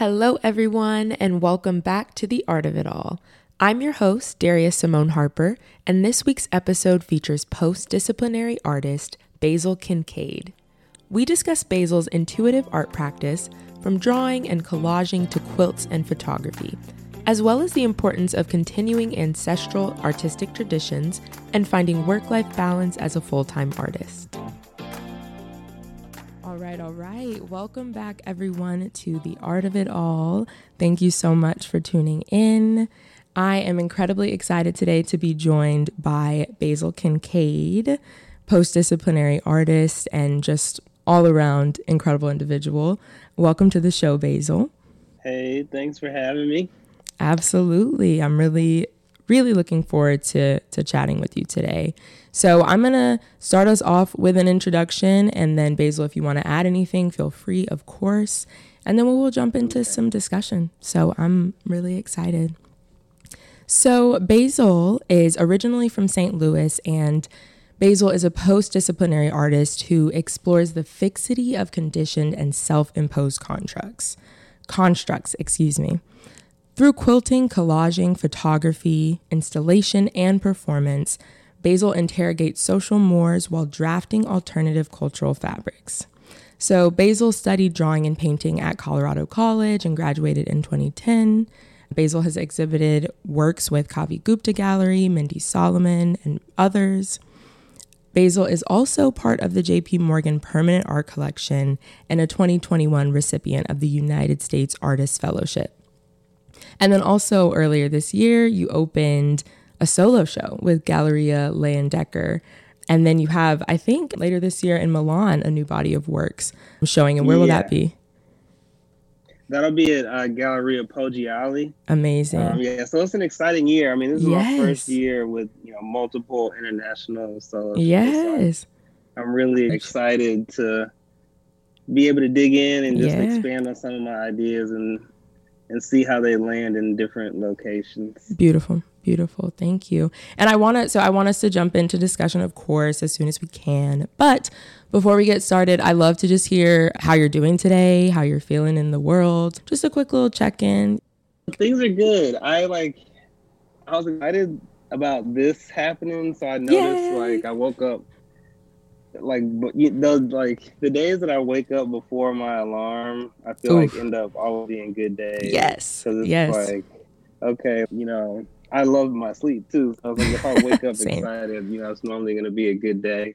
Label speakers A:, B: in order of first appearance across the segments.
A: Hello, everyone, and welcome back to The Art of It All. I'm your host, Daria Simone Harper, and this week's episode features post disciplinary artist Basil Kincaid. We discuss Basil's intuitive art practice from drawing and collaging to quilts and photography, as well as the importance of continuing ancestral artistic traditions and finding work life balance as a full time artist. All right, all right. Welcome back, everyone, to the art of it all. Thank you so much for tuning in. I am incredibly excited today to be joined by Basil Kincaid, post disciplinary artist and just all around incredible individual. Welcome to the show, Basil.
B: Hey, thanks for having me.
A: Absolutely. I'm really, really looking forward to, to chatting with you today. So I'm going to start us off with an introduction. And then, Basil, if you want to add anything, feel free, of course. And then we will jump into some discussion. So I'm really excited. So, Basil is originally from St. Louis, and Basil is a post disciplinary artist who explores the fixity of conditioned and self imposed constructs. Constructs, excuse me. Through quilting, collaging, photography, installation, and performance, Basil interrogates social mores while drafting alternative cultural fabrics. So, Basil studied drawing and painting at Colorado College and graduated in 2010. Basil has exhibited works with Kavi Gupta Gallery, Mindy Solomon, and others. Basil is also part of the JP Morgan Permanent Art Collection and a 2021 recipient of the United States Artists Fellowship. And then also earlier this year, you opened a solo show with Galleria Leyendecker. And then you have, I think, later this year in Milan, a new body of works showing. And where will that be?
B: That'll be at uh, Galleria Poggiali.
A: Amazing.
B: Um, yeah, so it's an exciting year. I mean, this is yes. my first year with you know multiple international So
A: Yes.
B: So I'm really excited to be able to dig in and just yeah. expand on some of my ideas and and see how they land in different locations.
A: Beautiful. Beautiful. Thank you. And I want to, so I want us to jump into discussion, of course, as soon as we can. But before we get started, I love to just hear how you're doing today, how you're feeling in the world. Just a quick little check in.
B: Things are good. I like, I was excited about this happening. So I noticed, Yay. like, I woke up, like, but those, like, the days that I wake up before my alarm, I feel Oof. like end up all being good days.
A: Yes. Yes. like,
B: okay, you know, I love my sleep too. So I was like, if I wake up excited, you know, it's normally going to be a good day.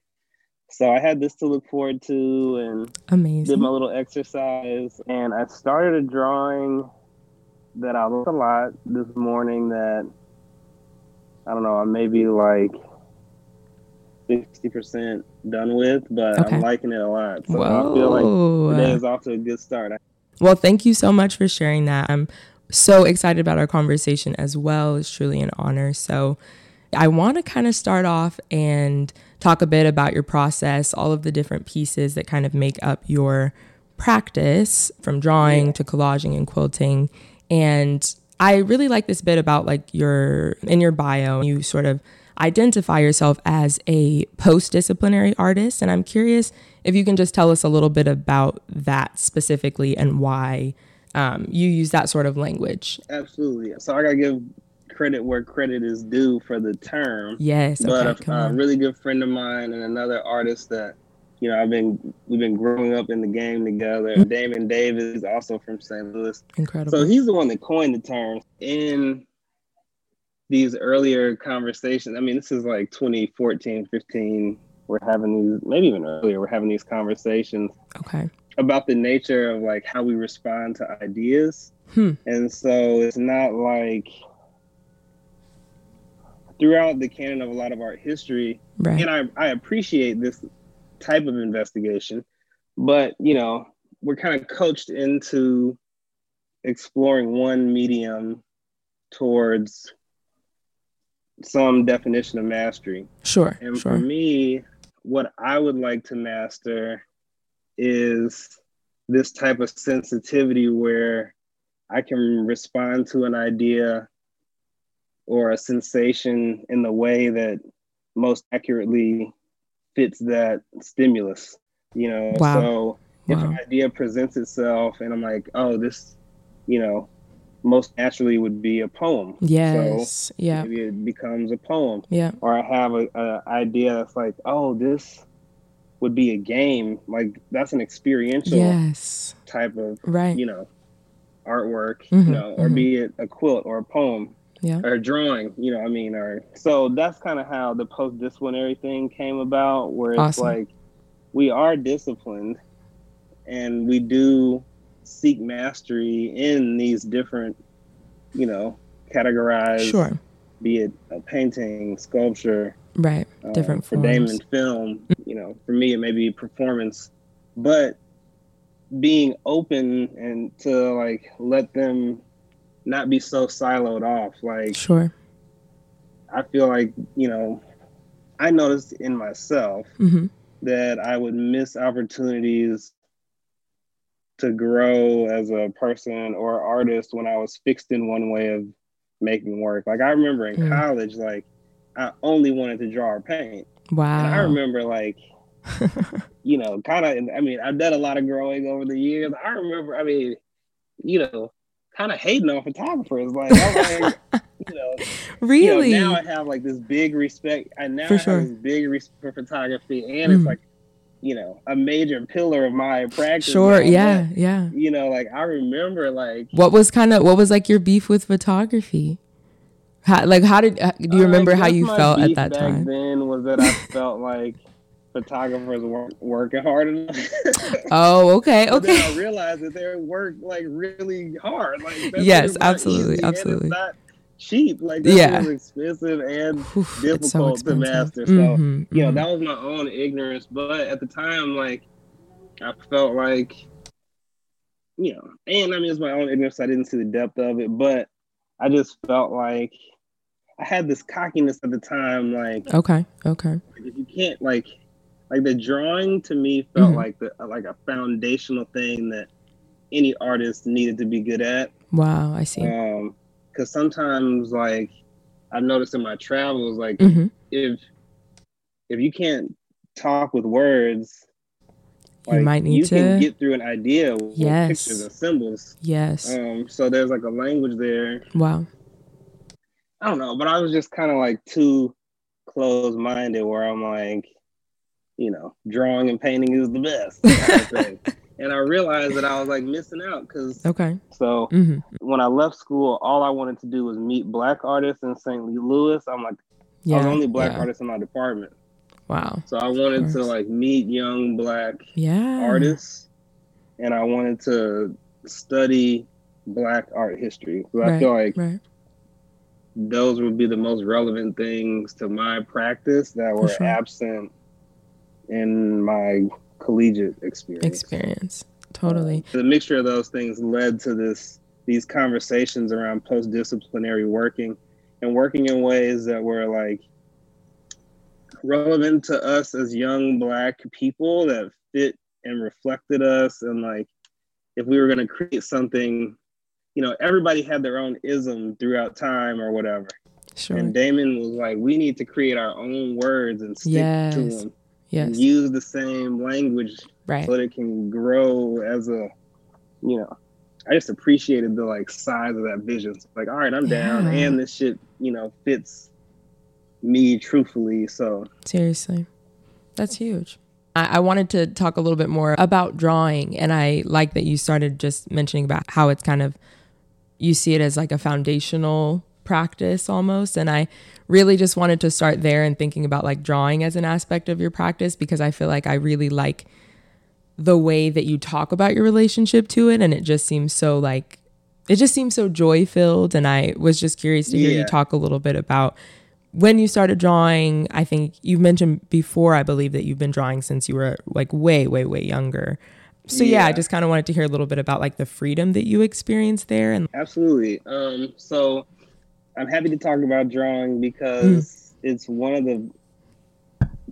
B: So I had this to look forward to and
A: Amazing.
B: did my little exercise. And I started a drawing that I looked a lot this morning that I don't know, I'm maybe like 60% done with, but okay. I'm liking it a lot. So Whoa. I feel like today is off to a good start.
A: Well, thank you so much for sharing that. I'm so excited about our conversation as well. It's truly an honor. So, I want to kind of start off and talk a bit about your process, all of the different pieces that kind of make up your practice from drawing to collaging and quilting. And I really like this bit about like your in your bio, you sort of identify yourself as a post disciplinary artist. And I'm curious if you can just tell us a little bit about that specifically and why um, you use that sort of language.
B: Absolutely. So I gotta give credit where credit is due for the term.
A: Yes.
B: But
A: okay,
B: a, a really good friend of mine and another artist that you know I've been we've been growing up in the game together. Mm-hmm. Damon Davis is also from St. Louis.
A: Incredible.
B: So he's the one that coined the term in these earlier conversations. I mean, this is like 2014, 15. We're having these, maybe even earlier, we're having these conversations.
A: Okay
B: about the nature of like how we respond to ideas.
A: Hmm.
B: And so it's not like throughout the canon of a lot of art history, right. and I, I appreciate this type of investigation, but you know, we're kind of coached into exploring one medium towards some definition of mastery.
A: Sure.
B: And
A: sure.
B: for me, what I would like to master is this type of sensitivity where I can respond to an idea or a sensation in the way that most accurately fits that stimulus. You know,
A: wow.
B: so if wow. an idea presents itself and I'm like, oh, this you know, most naturally would be a poem.
A: Yes. So yeah.
B: Maybe it becomes a poem.
A: Yeah.
B: Or I have a, a idea that's like, oh, this would be a game. Like that's an experiential
A: yes.
B: type of
A: right.
B: you know, artwork, mm-hmm, you know, or mm-hmm. be it a quilt or a poem.
A: Yeah.
B: Or a drawing, you know, I mean, or so that's kind of how the post disciplinary thing came about, where it's awesome. like we are disciplined and we do seek mastery in these different, you know, categorized,
A: sure.
B: be it a painting, sculpture,
A: right, uh, different
B: for
A: forms.
B: Damon, film. You know, for me, it may be performance, but being open and to like let them not be so siloed off. Like,
A: sure.
B: I feel like you know, I noticed in myself
A: mm-hmm.
B: that I would miss opportunities to grow as a person or artist when I was fixed in one way of making work. Like I remember in mm. college, like I only wanted to draw or paint.
A: Wow.
B: And I remember like, you know, kind of, I mean, I've done a lot of growing over the years. I remember, I mean, you know, kind of hating on photographers. Like, like you know,
A: really?
B: You know, now I have like this big respect. I now for sure. have this big respect for photography, and mm. it's like you know, a major pillar of my practice.
A: Sure, yeah, but, yeah.
B: You know, like I remember like
A: What was kind of what was like your beef with photography? How, like how did uh, do you uh, remember how you felt at that time?
B: Then was that I felt like photographers weren't working hard enough.
A: oh, okay, okay.
B: I realized that they work like really hard. Like
A: yes, absolutely, absolutely not
B: cheap. Like that yeah. was expensive and Oof, difficult so to master. So mm-hmm, you know, mm-hmm. that was my own ignorance. But at the time, like I felt like you know, and I mean it's my own ignorance. I didn't see the depth of it, but I just felt like I had this cockiness at the time, like
A: okay, okay.
B: If you can't like like the drawing to me felt mm-hmm. like the like a foundational thing that any artist needed to be good at.
A: Wow, I see.
B: Um, because sometimes like I've noticed in my travels, like mm-hmm. if if you can't talk with words,
A: like, you might need
B: you
A: to
B: can get through an idea with
A: yes.
B: pictures and symbols.
A: Yes.
B: Um. So there's like a language there.
A: Wow.
B: I don't know, but I was just kind of like too closed minded, where I'm like, you know, drawing and painting is the best. Kind of and I realized that I was like missing out because
A: okay.
B: So mm-hmm. when I left school, all I wanted to do was meet black artists in St. Louis. I'm like, yeah, I was the only black yeah. artist in my department.
A: Wow.
B: So I wanted to like meet young black
A: yeah.
B: artists, and I wanted to study black art history. So
A: right,
B: I feel like
A: right.
B: Those would be the most relevant things to my practice that were sure. absent in my collegiate experience.
A: Experience, totally.
B: Uh, the mixture of those things led to this these conversations around post disciplinary working and working in ways that were like relevant to us as young black people that fit and reflected us and like if we were going to create something you know everybody had their own ism throughout time or whatever
A: sure.
B: and damon was like we need to create our own words and stick yes. to them
A: yes.
B: use the same language
A: right.
B: so that it can grow as a, you know, I just appreciated the like size of that vision. It's like, all right, I'm down, and this shit, you know, fits me truthfully. So
A: seriously, that's huge. I, I wanted to talk a little bit more about drawing, and I like that you started just mentioning about how it's kind of you see it as like a foundational practice almost, and I really just wanted to start there and thinking about like drawing as an aspect of your practice because I feel like I really like the way that you talk about your relationship to it. And it just seems so like it just seems so joy filled and I was just curious to hear yeah. you talk a little bit about when you started drawing. I think you've mentioned before I believe that you've been drawing since you were like way way way younger so yeah, yeah I just kind of wanted to hear a little bit about like the freedom that you experienced there and
B: Absolutely um so I'm happy to talk about drawing because mm. it's one of the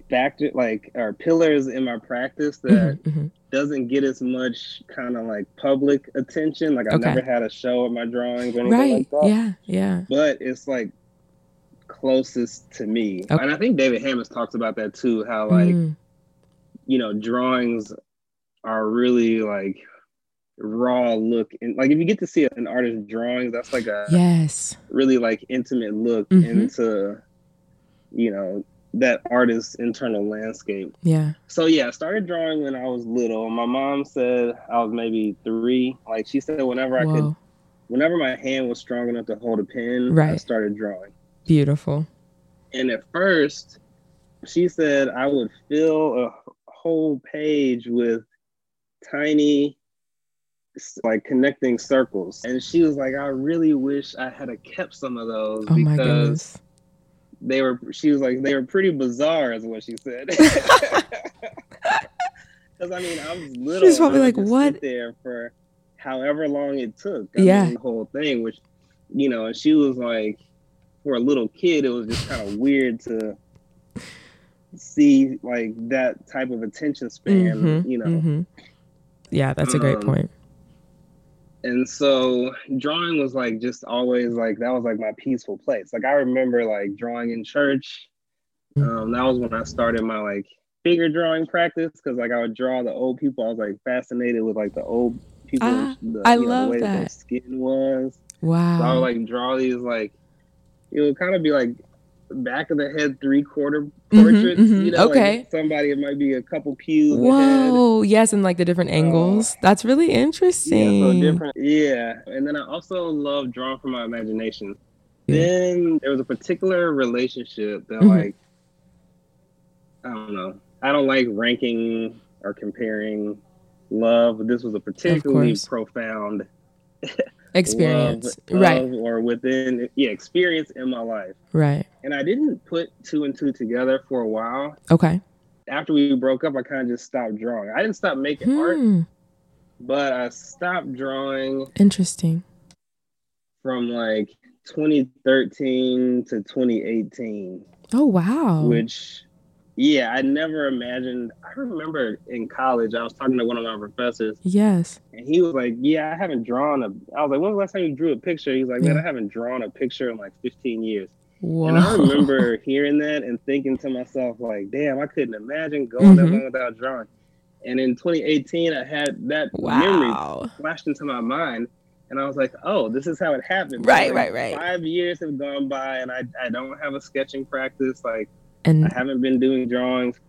B: factor like or pillars in my practice that mm-hmm, mm-hmm. doesn't get as much kind of like public attention. Like I've okay. never had a show of my drawings or anything right. like that.
A: Yeah, yeah.
B: But it's like closest to me. Okay. And I think David Hammons talks about that too, how like mm. you know, drawings are really like raw look. And like if you get to see an artist drawing that's like a
A: yes.
B: really like intimate look mm-hmm. into you know that artist's internal landscape.
A: Yeah.
B: So yeah i started drawing when i was little. My mom said i was maybe three. Like she said whenever i Whoa. could whenever my hand was strong enough to hold a pen right. i started drawing.
A: Beautiful.
B: And at first she said i would fill a whole page with tiny like connecting circles. And she was like, I really wish I had kept some of those oh because they were she was like, they were pretty bizarre is what she said. Because I mean, I was little.
A: She's probably like, what?
B: There for however long it took.
A: I yeah.
B: Mean, the whole thing, which, you know, and she was like, for a little kid, it was just kind of weird to see like that type of attention span, mm-hmm, you know. Mm-hmm.
A: Yeah, that's a great um, point.
B: and so drawing was like just always like that was like my peaceful place. Like i remember like drawing in church. Mm. um, that was when i started my like figure drawing practice because like i would draw the old people. I was like fascinated with like the old people ah,
A: the, i know, love the way that. their
B: skin was.
A: Wow
B: so i would like draw these like it would kind of be like back of the head three quarter portraits. Mm-hmm, mm-hmm. You know,
A: okay.
B: Like somebody it might be a couple pews.
A: Whoa, yes, and like the different angles. Uh, That's really interesting.
B: Yeah, so different. Yeah, and then I also love drawing from my imagination. Yeah. Then there was a particular relationship that mm-hmm. like I don't know. I don't like ranking or comparing love, but this was a particularly profound
A: experience. Right.
B: or within yeah experience in my life.
A: Right.
B: And i didn't put two and two together for a while.
A: Okay.
B: After we broke up i kind of just stopped drawing. I didn't stop making hmm. art but i stopped drawing
A: interesting.
B: from like 2013 to 2018
A: oh wow.
B: Which yeah, I never imagined. I remember in college, I was talking to one of my professors.
A: Yes.
B: And he was like, Yeah, I haven't drawn a. I was like, When's the last time you drew a picture? He's like, Man, yeah. I haven't drawn a picture in like 15 years. Whoa. And I remember hearing that and thinking to myself, like, damn, I couldn't imagine going mm-hmm. that long without drawing. And in 2018, I had that wow. memory flashed into my mind. And I was like, oh, this is how it happened.
A: Right,
B: like,
A: right, right.
B: Five years have gone by and I, I don't have a sketching practice. Like, and I haven't been doing drawings.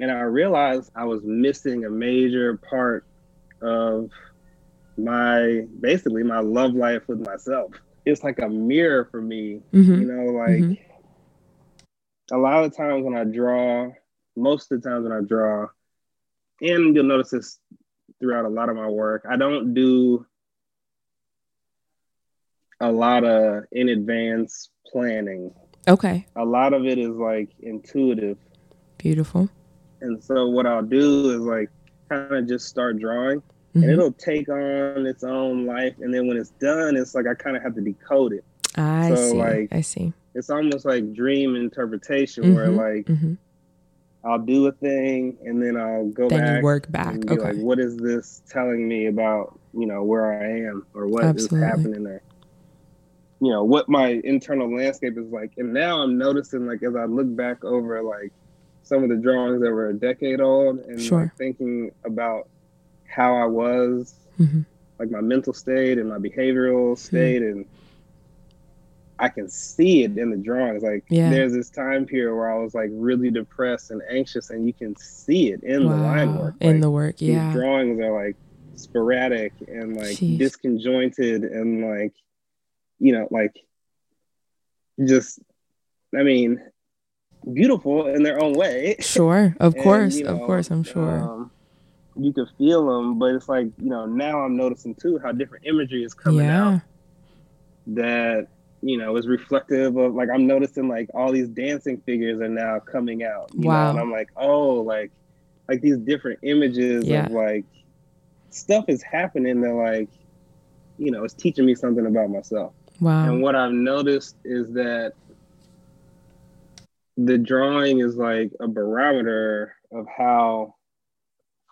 B: And I realized I was missing a major part of my basically my love life with myself. It's like a mirror for me. Mm-hmm. You know, like mm-hmm. a lot of times when I draw, most of the times when I draw, and you'll notice this throughout a lot of my work, I don't do a lot of in advance planning.
A: Okay.
B: A lot of it is like intuitive.
A: Beautiful.
B: And so what I'll do is like kind of just start drawing mm-hmm. and it'll take on its own life. And then when it's done, it's like I kind of have to decode it.
A: I so see. like I see.
B: It's almost like dream interpretation mm-hmm. where like mm-hmm. I'll do a thing and then I'll go
A: then
B: back.
A: Work back. okay.
B: Like, what is this telling me about, you know, where I am or what Absolutely. is happening there? You know what my internal landscape is like and now i'm noticing like as i look back over like some of the drawings that were a decade old and
A: sure.
B: like, thinking about how i was mm-hmm. like my mental state and my behavioral hmm. state mm-hmm. and i can see it in the drawings like yeah. there's this time period where i was like really depressed and anxious and you can see it in wow. the line work
A: in the work yeah
B: drawings are like sporadic and like Jeez. disconjointed and like you know, like just, I mean, beautiful in their own way.
A: Sure, of and, course, you know, of course, I'm sure. Um,
B: you can feel them, but it's like you know now I'm noticing too how different imagery is coming yeah. out. That you know is reflective of like I'm noticing like all these dancing figures are now coming out.
A: wow,
B: know? and I'm like, oh, like like these different images yeah. of like stuff is happening that like you know it's teaching me something about myself.
A: Wow.
B: And what I've noticed is that the drawing is like a barometer of how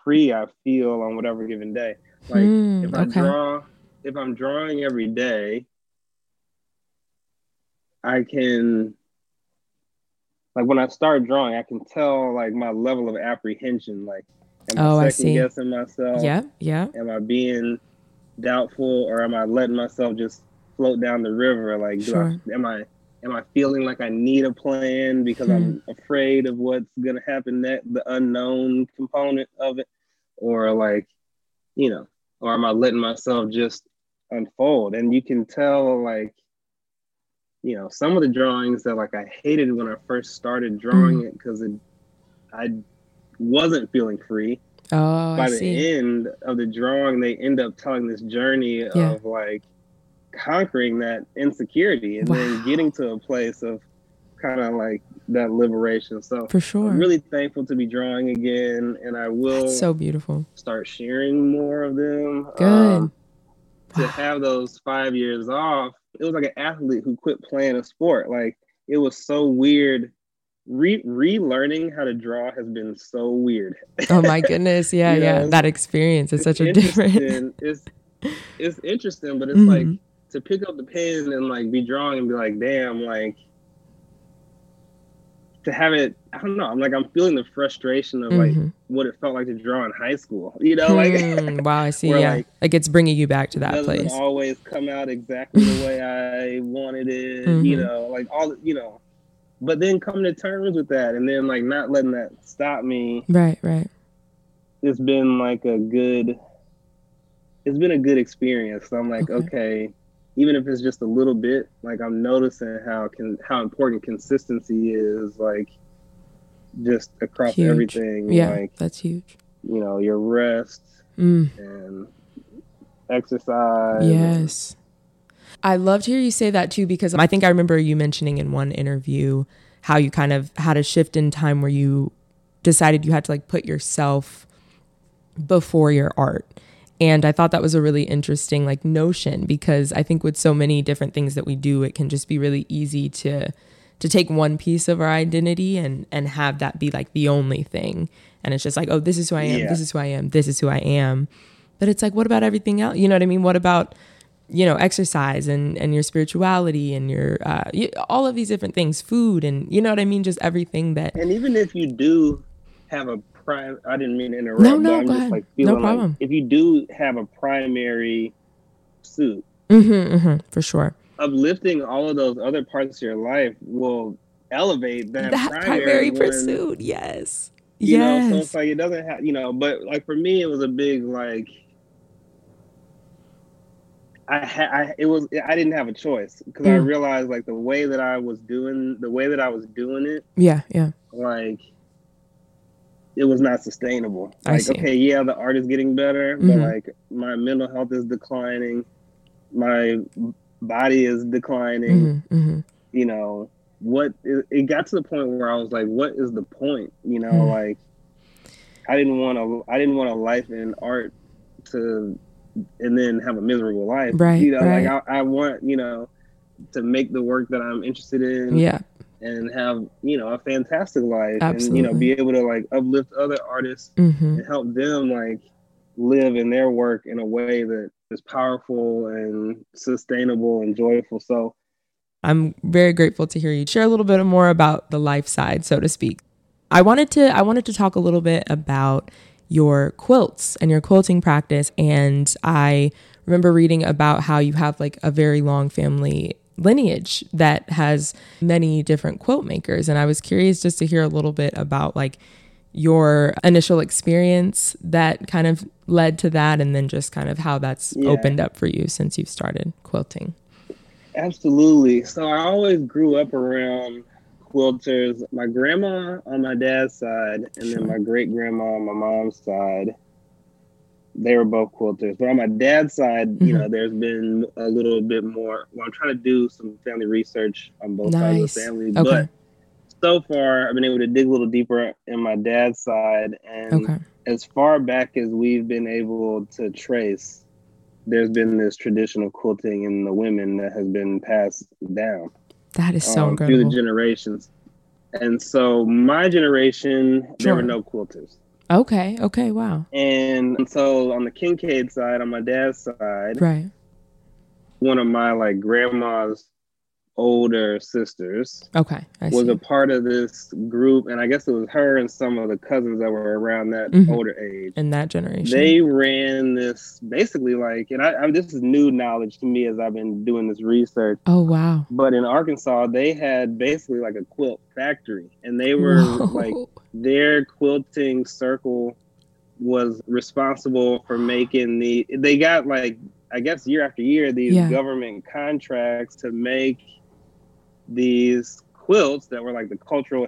B: free I feel on whatever given day. Like mm, if I okay. draw, if I'm drawing every day, I can like when I start drawing, I can tell like my level of apprehension. Like,
A: am oh, I
B: second
A: see.
B: guessing myself?
A: Yeah, yeah.
B: Am I being doubtful or am I letting myself just float down the river? Like, do sure. I, am I am I feeling like I need a plan because hmm. I'm afraid of what's gonna happen next, the unknown component of it, or like, you know, or am I letting myself just unfold? And you can tell like, you know, some of the drawings that like I hated when I first started drawing mm. it because it, I wasn't feeling free.
A: Oh,
B: by
A: I
B: the
A: see.
B: end of the drawing, they end up telling this journey yeah. of like conquering that insecurity and wow. then getting to a place of kind of like that liberation. So
A: for sure,
B: I'm really thankful to be drawing again, and I will
A: That's so beautiful
B: start sharing more of them.
A: Good. Um,
B: to have those five years off, it was like an athlete who quit playing a sport. Like it was so weird. Re relearning how to draw has been so weird.
A: oh my goodness! Yeah, yeah. Know? That experience is such a different.
B: It's it's interesting, but it's mm-hmm. like to pick up the pen and like be drawing and be like, damn, like to have it, I don't know. I'm like, I'm feeling the frustration of mm-hmm. like what it felt like to draw in high school. You know, like
A: mm, wow, I see. yeah, like, like, it's bringing you back to that
B: doesn't
A: place.
B: Always come out exactly the way I wanted it. Mm-hmm. You know, like all you know, but then coming to terms with that, and then like not letting that stop me.
A: Right, right.
B: It's been like a good. It's been a good experience. So I'm like, okay, okay even if it's just a little bit, like I'm noticing how can how important consistency is, like just across huge. everything.
A: Yeah,
B: like,
A: that's huge.
B: You know, your rest
A: mm.
B: and exercise.
A: Yes. I loved to hear you say that too because I think I remember you mentioning in one interview how you kind of had a shift in time where you decided you had to like put yourself before your art and I thought that was a really interesting like notion because I think with so many different things that we do, it can just be really easy to to take one piece of our identity and and have that be like the only thing. And it's just like, oh, this is who I am, yeah. this is who I am, this is who I am. But it's like, what about everything else? You know what I mean? What about you know exercise and and your spirituality and your uh, all of these different things, food and you know what I mean? Just everything that.
B: And even if you do have a prime. I didn't mean to interrupt.
A: No, no, I'm go just ahead. like feeling no problem.
B: like if you do have a primary suit,
A: mm-hmm, mm-hmm, for sure,
B: uplifting all of those other parts of your life will elevate that,
A: that primary, primary pursuit. Yes,
B: you
A: yes.
B: Know, so it's like it doesn't have, you know, but like for me, it was a big like. I had, I, it was, I didn't have a choice because mm. I realized like the way that I was doing, the way that I was doing it.
A: Yeah, yeah.
B: Like it was not sustainable. Like, okay, yeah, the art is getting better, mm-hmm. but like my mental health is declining, my body is declining.
A: Mm-hmm, mm-hmm.
B: You know, what it, it, got to the point where I was like, what is the point? You know, mm. like I didn't want to, I didn't want a life in art to, and then have a miserable life.
A: Right.
B: You know,
A: right.
B: like I, I want, you know, to make the work that I'm interested in.
A: Yeah
B: and have you know a fantastic life
A: Absolutely.
B: and you know be able to like uplift other artists
A: mm-hmm.
B: and help them like live in their work in a way that is powerful and sustainable and joyful so
A: i'm very grateful to hear you share a little bit more about the life side so to speak i wanted to i wanted to talk a little bit about your quilts and your quilting practice and i remember reading about how you have like a very long family lineage that has many different quilt makers. And I was curious just to hear a little bit about like your initial experience that kind of led to that and then just kind of how that's yeah. opened up for you since you've started quilting.
B: Absolutely. So I always grew up around quilters. My grandma on my dad's side, and then my great grandma on my mom's side they were both quilters. But on my dad's side, mm-hmm. you know, there's been a little bit more. Well, I'm trying to do some family research on both nice. sides of the family. Okay. But so far, I've been able to dig a little deeper in my dad's side. And okay. as far back as we've been able to trace, there's been this tradition of quilting in the women that has been passed down.
A: That is so um, incredible.
B: Through the generations. And so my generation, sure. there were no quilters.
A: Okay. Okay. Wow.
B: And so on the Kincaid side, on my dad's side,
A: right.
B: One of my like grandma's older sisters.
A: Okay.
B: I was a part of this group, and I guess it was her and some of the cousins that were around that mm-hmm. older age.
A: In that generation.
B: They ran this basically like, and I, I this is new knowledge to me as I've been doing this research.
A: Oh, wow.
B: But in Arkansas, they had basically like a quilt factory, and they were Whoa. like, their quilting circle was responsible for making the, they got like, I guess year after year, these yeah. government contracts to make these quilts that were like the cultural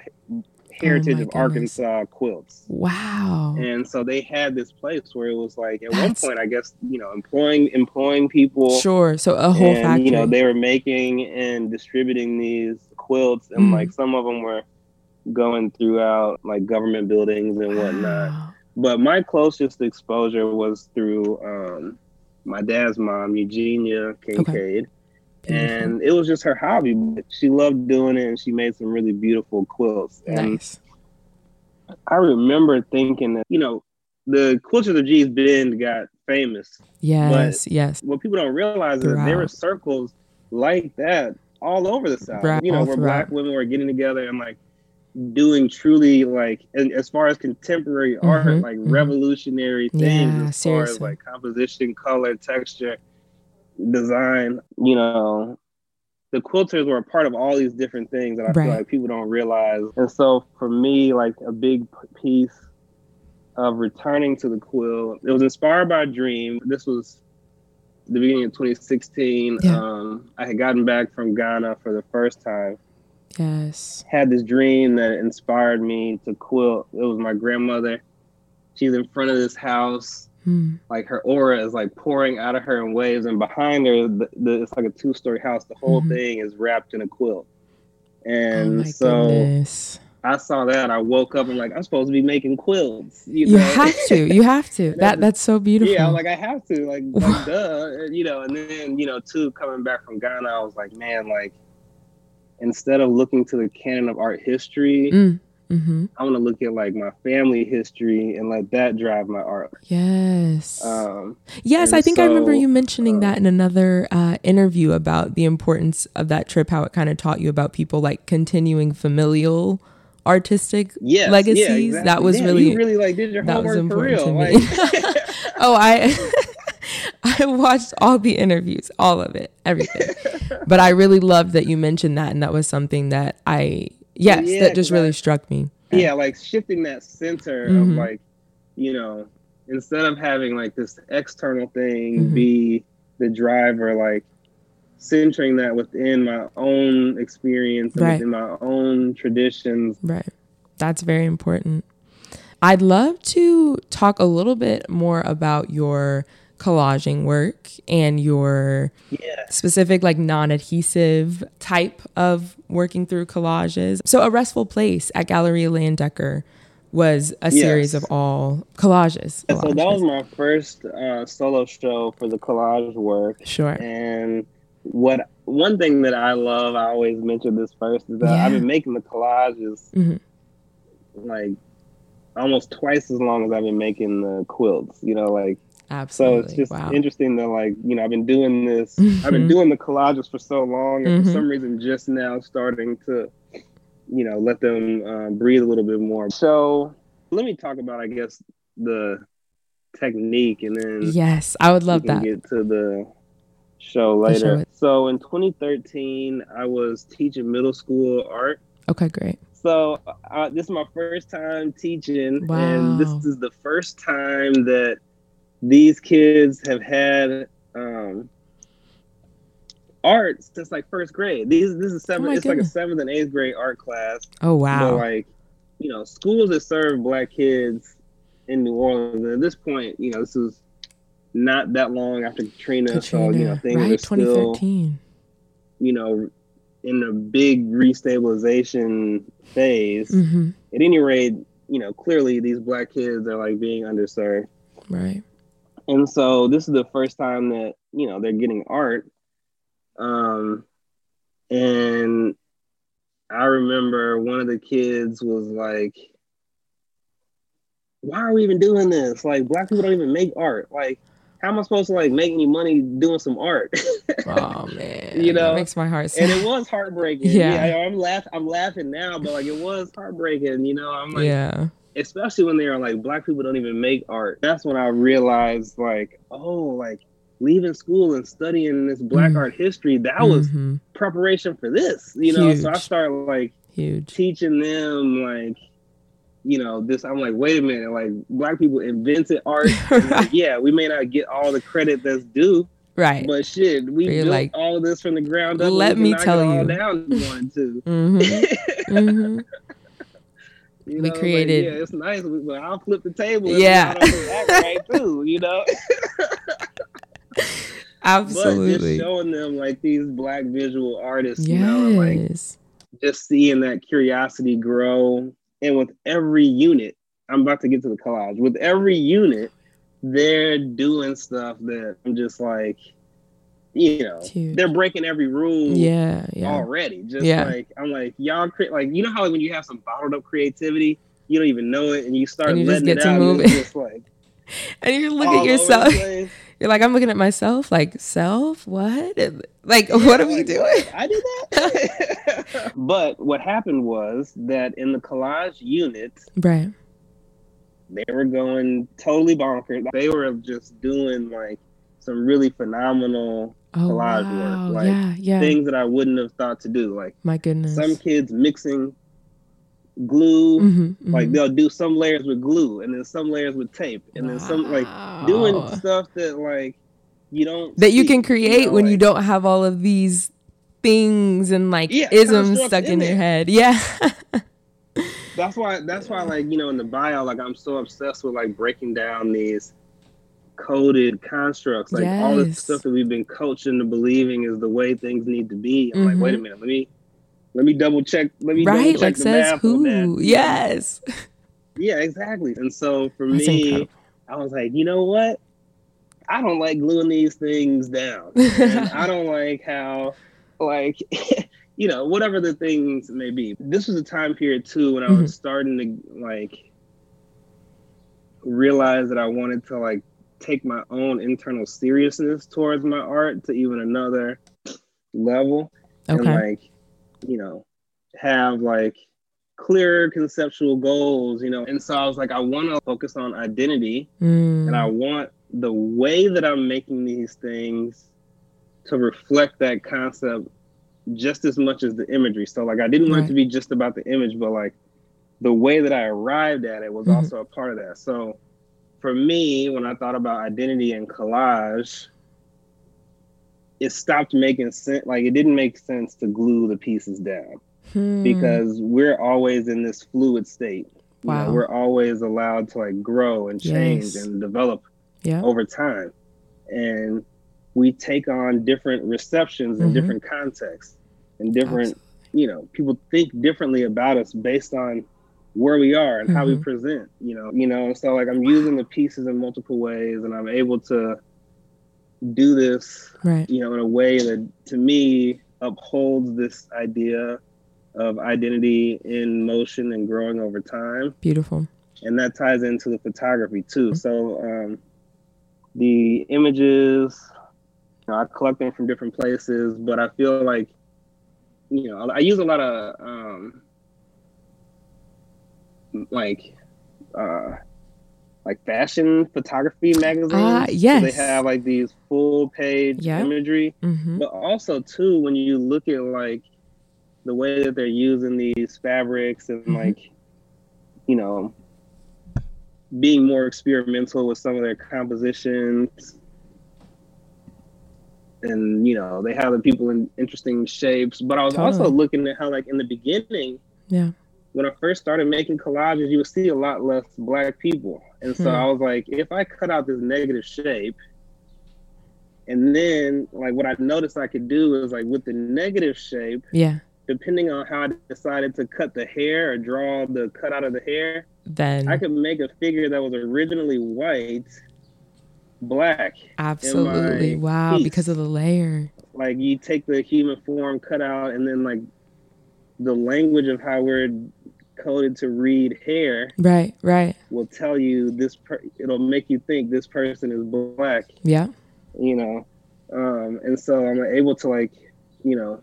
B: heritage oh of goodness. Arkansas quilts.
A: Wow.
B: And so they had this place where it was like at That's... one point I guess, you know, employing employing people.
A: Sure. So a whole
B: and,
A: factory.
B: You know, they were making and distributing these quilts and mm. like some of them were going throughout like government buildings and whatnot. Wow. But my closest exposure was through um, my dad's mom, Eugenia Kincaid. Okay and it was just her hobby. But she loved doing it, and she made some really beautiful quilts. And
A: nice.
B: I remember thinking that you know the Quilters of Gee's Bend got famous.
A: Yes, yes.
B: What people don't realize throughout. is there were circles like that all over the South. Right, you know, where throughout. black women were getting together and like doing truly like as far as contemporary mm-hmm, art, like mm-hmm. revolutionary things yeah, as seriously. far as like composition, color, texture design, you know, the quilters were a part of all these different things that I right. feel like people don't realize. And so for me, like a big piece of returning to the quilt, it was inspired by a dream. This was the beginning of 2016. Yeah. Um, I had gotten back from Ghana for the first time.
A: Yes.
B: Had this dream that inspired me to quilt. It was my grandmother. She's in front of this house Hmm. Like her aura is like pouring out of her in waves, and behind her, the, the, it's like a two story house. The whole mm-hmm. thing is wrapped in a quilt. And oh so goodness. I saw that. I woke up and like I'm supposed to be making quilts.
A: You, you have to. You have to. that that's so beautiful.
B: Yeah, like I have to. Like, like duh. You know. And then you know, too, coming back from Ghana, I was like, man, like instead of looking to the canon of art history. Mm Mm-hmm. I want to look at like my family history and let that drive my art.
A: Yes. Um, yes, I think so, I remember you mentioning uh, that in another uh, interview about the importance of that trip, how it kind of taught you about people like continuing familial artistic yes, legacies. Yeah, exactly. That was
B: yeah,
A: really,
B: really like did your homework for real. Like,
A: oh, I. I watched all the interviews, all of it, everything. but I really loved that you mentioned that, and that was something that I Yes, yeah, that just really struck me.
B: Yeah, like shifting that center mm-hmm. of like, you know, instead of having like this external thing mm-hmm. be the driver, like centering that within my own experience and right. within my own traditions.
A: Right. That's very important. I'd love to talk a little bit more about your collaging work and your
B: yeah.
A: specific like non-adhesive type of working through collages. So a restful place at Galleria Leyendecker was a yes. series of all collages,
B: collages. So that was my first uh, solo show for the collage work.
A: Sure.
B: And what one thing that I love, I always mention this first, is that yeah. I've been making the collages mm-hmm. like almost twice as long as I've been making the quilts. You know, like
A: Absolutely.
B: So it's just wow. interesting that like, you know, I've been doing this, mm-hmm. I've been doing the collages for so long and mm-hmm. for some reason just now starting to, you know, let them uh, breathe a little bit more. So let me talk about, I guess, the technique and then
A: yes, I would love that.
B: Get to the show later. Show so in 2013, I was teaching middle school art.
A: Okay, great.
B: So uh, this is my first time teaching, wow. and this is the first time that these kids have had um, art since like first grade. These this is seven. Oh it's goodness. like a seventh and eighth grade art class.
A: Oh wow!
B: So like, you know, schools that serve black kids in New Orleans. And at this point, you know, this is not that long after Katrina, Katrina so you know things right, are still, you know, in a big restabilization phase. Mm-hmm. At any rate, you know, clearly these black kids are like being underserved.
A: Right.
B: And so this is the first time that, you know, they're getting art. Um, and I remember one of the kids was like, why are we even doing this? Like, black people don't even make art. Like, how am I supposed to like make any money doing some art?
A: oh man, you know, that makes my heart.
B: Sad. And it was heartbreaking. Yeah, yeah I'm laughing. I'm laughing now, but like it was heartbreaking. You know, I'm like,
A: yeah.
B: Especially when they are like black people don't even make art. That's when I realized like, oh, like leaving school and studying this black mm. art history, that was mm-hmm. preparation for this. You know, Huge. so I started like
A: Huge.
B: teaching them like you know, this I'm like, wait a minute, like black people invented art. like, yeah, we may not get all the credit that's due.
A: Right.
B: But shit, we built like, all this from the ground up.
A: Let me tell you.
B: down one, too.
A: mm-hmm. mm-hmm. You we created.
B: Like, yeah, it's nice, but I'll flip the table.
A: Yeah.
B: right too. You know.
A: Absolutely.
B: But just showing them like these black visual artists, yes. you know, like just seeing that curiosity grow and with every unit, I'm about to get to the collage. With every unit, they're doing stuff that I'm just like, you know, they're breaking every rule.
A: Yeah, yeah.
B: Already, just yeah. like I'm like y'all create like you know how when you have some bottled up creativity, you don't even know it, and you start and you letting just get it to out, move it. just like,
A: and you look at yourself. You're like, I'm looking at myself, like self. What? Like, yeah, what are like, we doing?
B: I did that. but what happened was that in the collage unit,
A: right,
B: they were going totally bonkers. They were just doing like some really phenomenal oh, collage wow. work, like yeah, yeah. things that I wouldn't have thought to do. Like,
A: my goodness,
B: some kids mixing glue. Mm-hmm, mm-hmm. Like they'll do some layers with glue and then some layers with tape and wow. then some like doing stuff that like you don't
A: that see, you can create you know, when like, you don't have all of these things and like yeah, isms stuck in, in your head. Yeah.
B: that's why that's why like you know in the bio like I'm so obsessed with like breaking down these coded constructs like yes. all this stuff that we've been coached into believing is the way things need to be. I'm mm-hmm. like wait a minute let me let me double check. Let me right, like says who?
A: Yes.
B: Yeah, exactly. And so for That's me, incredible. I was like, you know what? I don't like gluing these things down. I don't like how, like, you know, whatever the things may be. This was a time period too when I was mm-hmm. starting to like realize that I wanted to like take my own internal seriousness towards my art to even another level. Okay. And like you know, have like clear conceptual goals, you know. And so I was like, I want to focus on identity mm. and I want the way that I'm making these things to reflect that concept just as much as the imagery. So like I didn't want right. it to be just about the image, but like the way that I arrived at it was mm-hmm. also a part of that. So for me, when I thought about identity and collage, it stopped making sense. Like it didn't make sense to glue the pieces down hmm. because we're always in this fluid state. Wow. You know, we're always allowed to like grow and change yes. and develop yeah. over time. And we take on different receptions in mm-hmm. different contexts and different, Absolutely. you know, people think differently about us based on where we are and mm-hmm. how we mm-hmm. present, you know, you know, so like I'm using the pieces in multiple ways and I'm able to do this,
A: right.
B: you know, in a way that to me upholds this idea of identity in motion and growing over time.
A: Beautiful.
B: And that ties into the photography too. Mm-hmm. So um, the images, you know, I collect them from different places, but I feel like, you know, I use a lot of um, like uh, like fashion photography magazines. Uh,
A: yes.
B: So they have like these full page yep. imagery. Mm-hmm. But also too, when you look at like the way that they're using these fabrics and mm-hmm. like, you know, being more experimental with some of their compositions. And you know, they have the people in interesting shapes. But I was totally. also looking at how like in the beginning,
A: yeah
B: when I first started making collages, you would see a lot less black people. And so hmm. I was like, if I cut out this negative shape, and then like what I noticed I could do is like with the negative shape,
A: yeah.
B: Depending on how I decided to cut the hair or draw the cut out of the hair,
A: then
B: I could make a figure that was originally white, black.
A: Absolutely. Wow, piece. because of the layer.
B: Like you take the human form cut out and then like the language of how we're coded to read hair.
A: Right, right.
B: Will tell you this. Per- it'll make you think this person is black.
A: Yeah.
B: You know, um, and so I'm able to like, you know,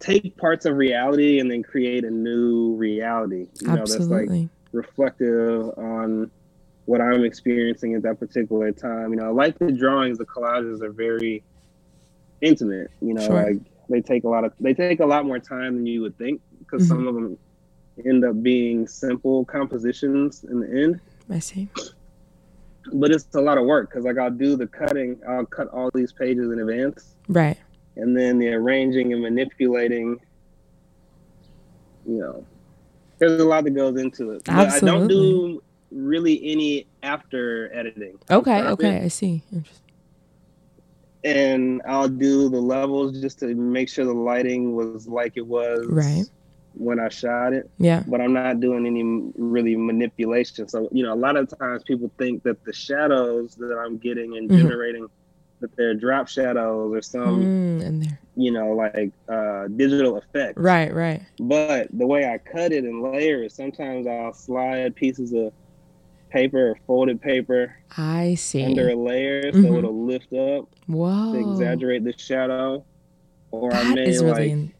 B: take parts of reality and then create a new reality. You know, Absolutely. that's like reflective on what I'm experiencing at that particular time. You know, I like the drawings, the collages are very intimate. You know, sure. like they take a lot of they take a lot more time than you would think because mm-hmm. some of them end up being simple compositions in the end.
A: I see.
B: But it's a lot of work because like I'll do the cutting, I'll cut all these pages in advance.
A: Right.
B: And then the arranging and manipulating, you know, there's a lot that goes into it. Absolutely. But I don't do really any after editing.
A: Okay, okay, I see.
B: And I'll do the levels just to make sure the lighting was like it was
A: right
B: when I shot it.
A: Yeah.
B: But I'm not doing any really manipulation. So, you know, a lot of times people think that the shadows that I'm getting and mm-hmm. generating that they're drop shadows or some mm, you know, like uh digital effect.
A: Right, right.
B: But the way I cut it and layer it, sometimes I'll slide pieces of paper or folded paper.
A: I see.
B: Under a layer, so mm-hmm. it'll lift up.
A: Whoa.
B: To exaggerate the shadow. Or that I may really like in-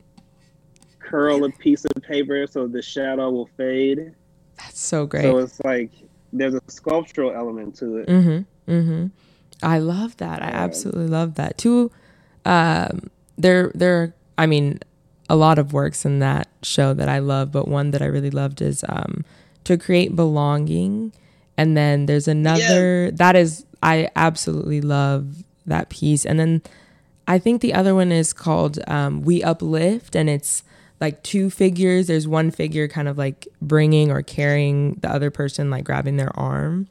B: curl a piece of paper so the shadow will fade.
A: That's so great.
B: So it's like there's a sculptural element to it.
A: Mm-hmm. Mm-hmm. I love that. I absolutely love that. Too um there there I mean a lot of works in that show that I love, but one that I really loved is um to create belonging and then there's another yeah. that is I absolutely love that piece. And then I think the other one is called um, We Uplift, and it's like two figures. There's one figure kind of like bringing or carrying the other person, like grabbing their arm.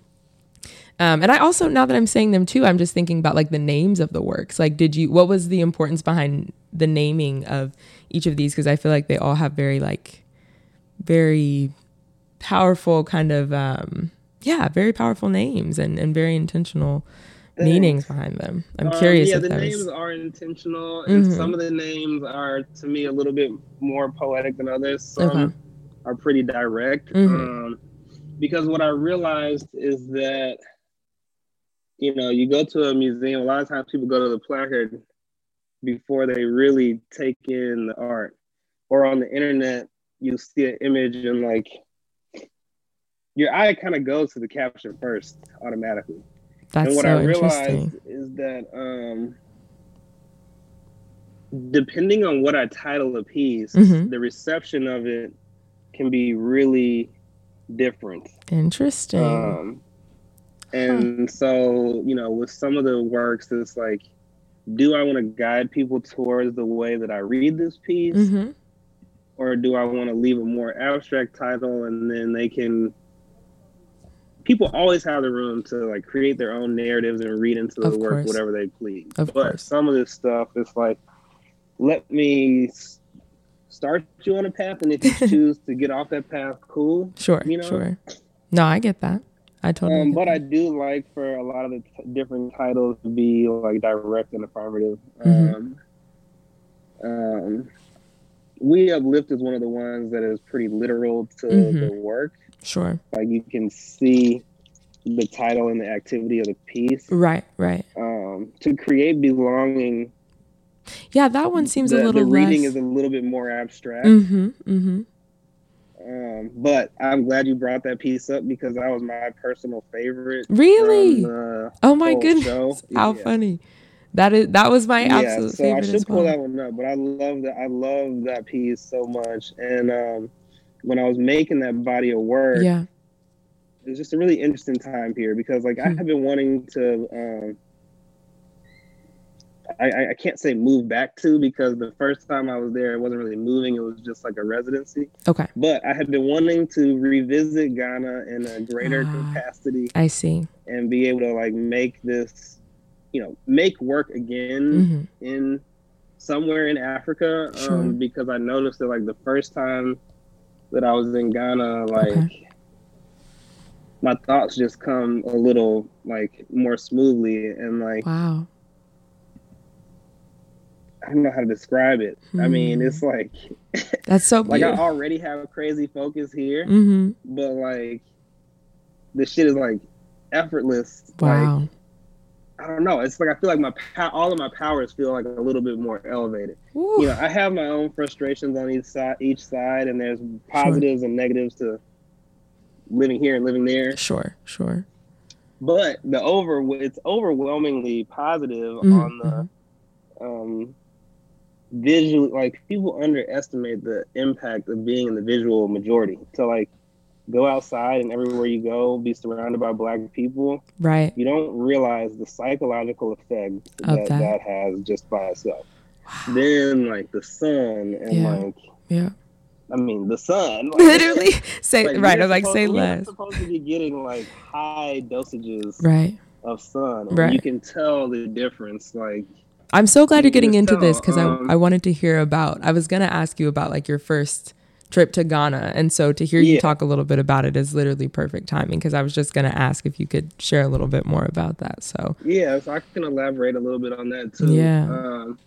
A: Um, and I also, now that I'm saying them too, I'm just thinking about like the names of the works. Like, did you, what was the importance behind the naming of each of these? Because I feel like they all have very, like, very powerful kind of, um, yeah, very powerful names and, and very intentional meanings behind them. I'm um, curious.
B: Yeah, the names was... are intentional, and mm-hmm. some of the names are to me a little bit more poetic than others. Some okay. are pretty direct. Mm-hmm. Um, because what I realized is that you know you go to a museum. A lot of times people go to the placard before they really take in the art, or on the internet you see an image and like your eye kind of goes to the caption first automatically.
A: That's and what so I realized
B: is that um, depending on what I title a piece, mm-hmm. the reception of it can be really different.
A: Interesting. Um,
B: and huh. so, you know, with some of the works, it's like, do I want to guide people towards the way that I read this piece? Mm-hmm. Or do I want to leave a more abstract title and then they can people always have the room to like create their own narratives and read into the of work course. whatever they please. Of but course. some of this stuff is like, let me start you on a path, and if you choose to get off that path, cool.
A: Sure, you know? sure. No, I get that. I totally. Um,
B: but that. I do like for a lot of the t- different titles to be like direct and affirmative. Mm-hmm. Um, um, we uplift is one of the ones that is pretty literal to mm-hmm. the work.
A: Sure.
B: Like you can see the title and the activity of the piece.
A: Right, right.
B: Um, to create belonging.
A: Yeah, that one seems the, a little.
B: The reading
A: less...
B: is a little bit more abstract.
A: Mm-hmm. Mm-hmm.
B: Um, but I'm glad you brought that piece up because that was my personal favorite.
A: Really? oh my goodness! Show. How yeah. funny! That is that was my absolute yeah, so favorite.
B: I should pull that one up, but I love that. I love that piece so much, and um, when I was making that body of work,
A: yeah,
B: it was just a really interesting time here because like hmm. I have been wanting to. Um, I, I can't say move back to because the first time I was there, it wasn't really moving. It was just like a residency.
A: Okay.
B: But I had been wanting to revisit Ghana in a greater uh, capacity.
A: I see.
B: And be able to like make this, you know, make work again mm-hmm. in somewhere in Africa. Sure. Um, because I noticed that like the first time that I was in Ghana, like okay. my thoughts just come a little like more smoothly and like
A: wow.
B: I don't know how to describe it. I mean, it's hmm. like
A: that's so
B: like I already have a crazy focus here, mm-hmm. but like the shit is like effortless. Wow. Like, I don't know. It's like I feel like my all of my powers feel like a little bit more elevated. Ooh. You know, I have my own frustrations on each side, each side, and there's positives sure. and negatives to living here and living there.
A: Sure, sure.
B: But the over, it's overwhelmingly positive mm-hmm. on the mm-hmm. um, visual. Like people underestimate the impact of being in the visual majority. So like go outside and everywhere you go, be surrounded by black people.
A: Right.
B: You don't realize the psychological effect that, that, that has just by itself. Wow. Then like the sun and
A: yeah.
B: like
A: yeah.
B: I mean the sun.
A: Like, Literally say like, right. I'm like say less.
B: supposed to be getting like high dosages
A: right
B: of sun. Right. You can tell the difference. Like
A: I'm so glad you are getting into tell, this because um, I I wanted to hear about. I was gonna ask you about like your first trip to Ghana. And so to hear you talk a little bit about it is literally perfect timing because I was just going to ask if you could share a little bit more about that. So,
B: yeah, so I can elaborate a little bit on that too.
A: Yeah.
B: Um,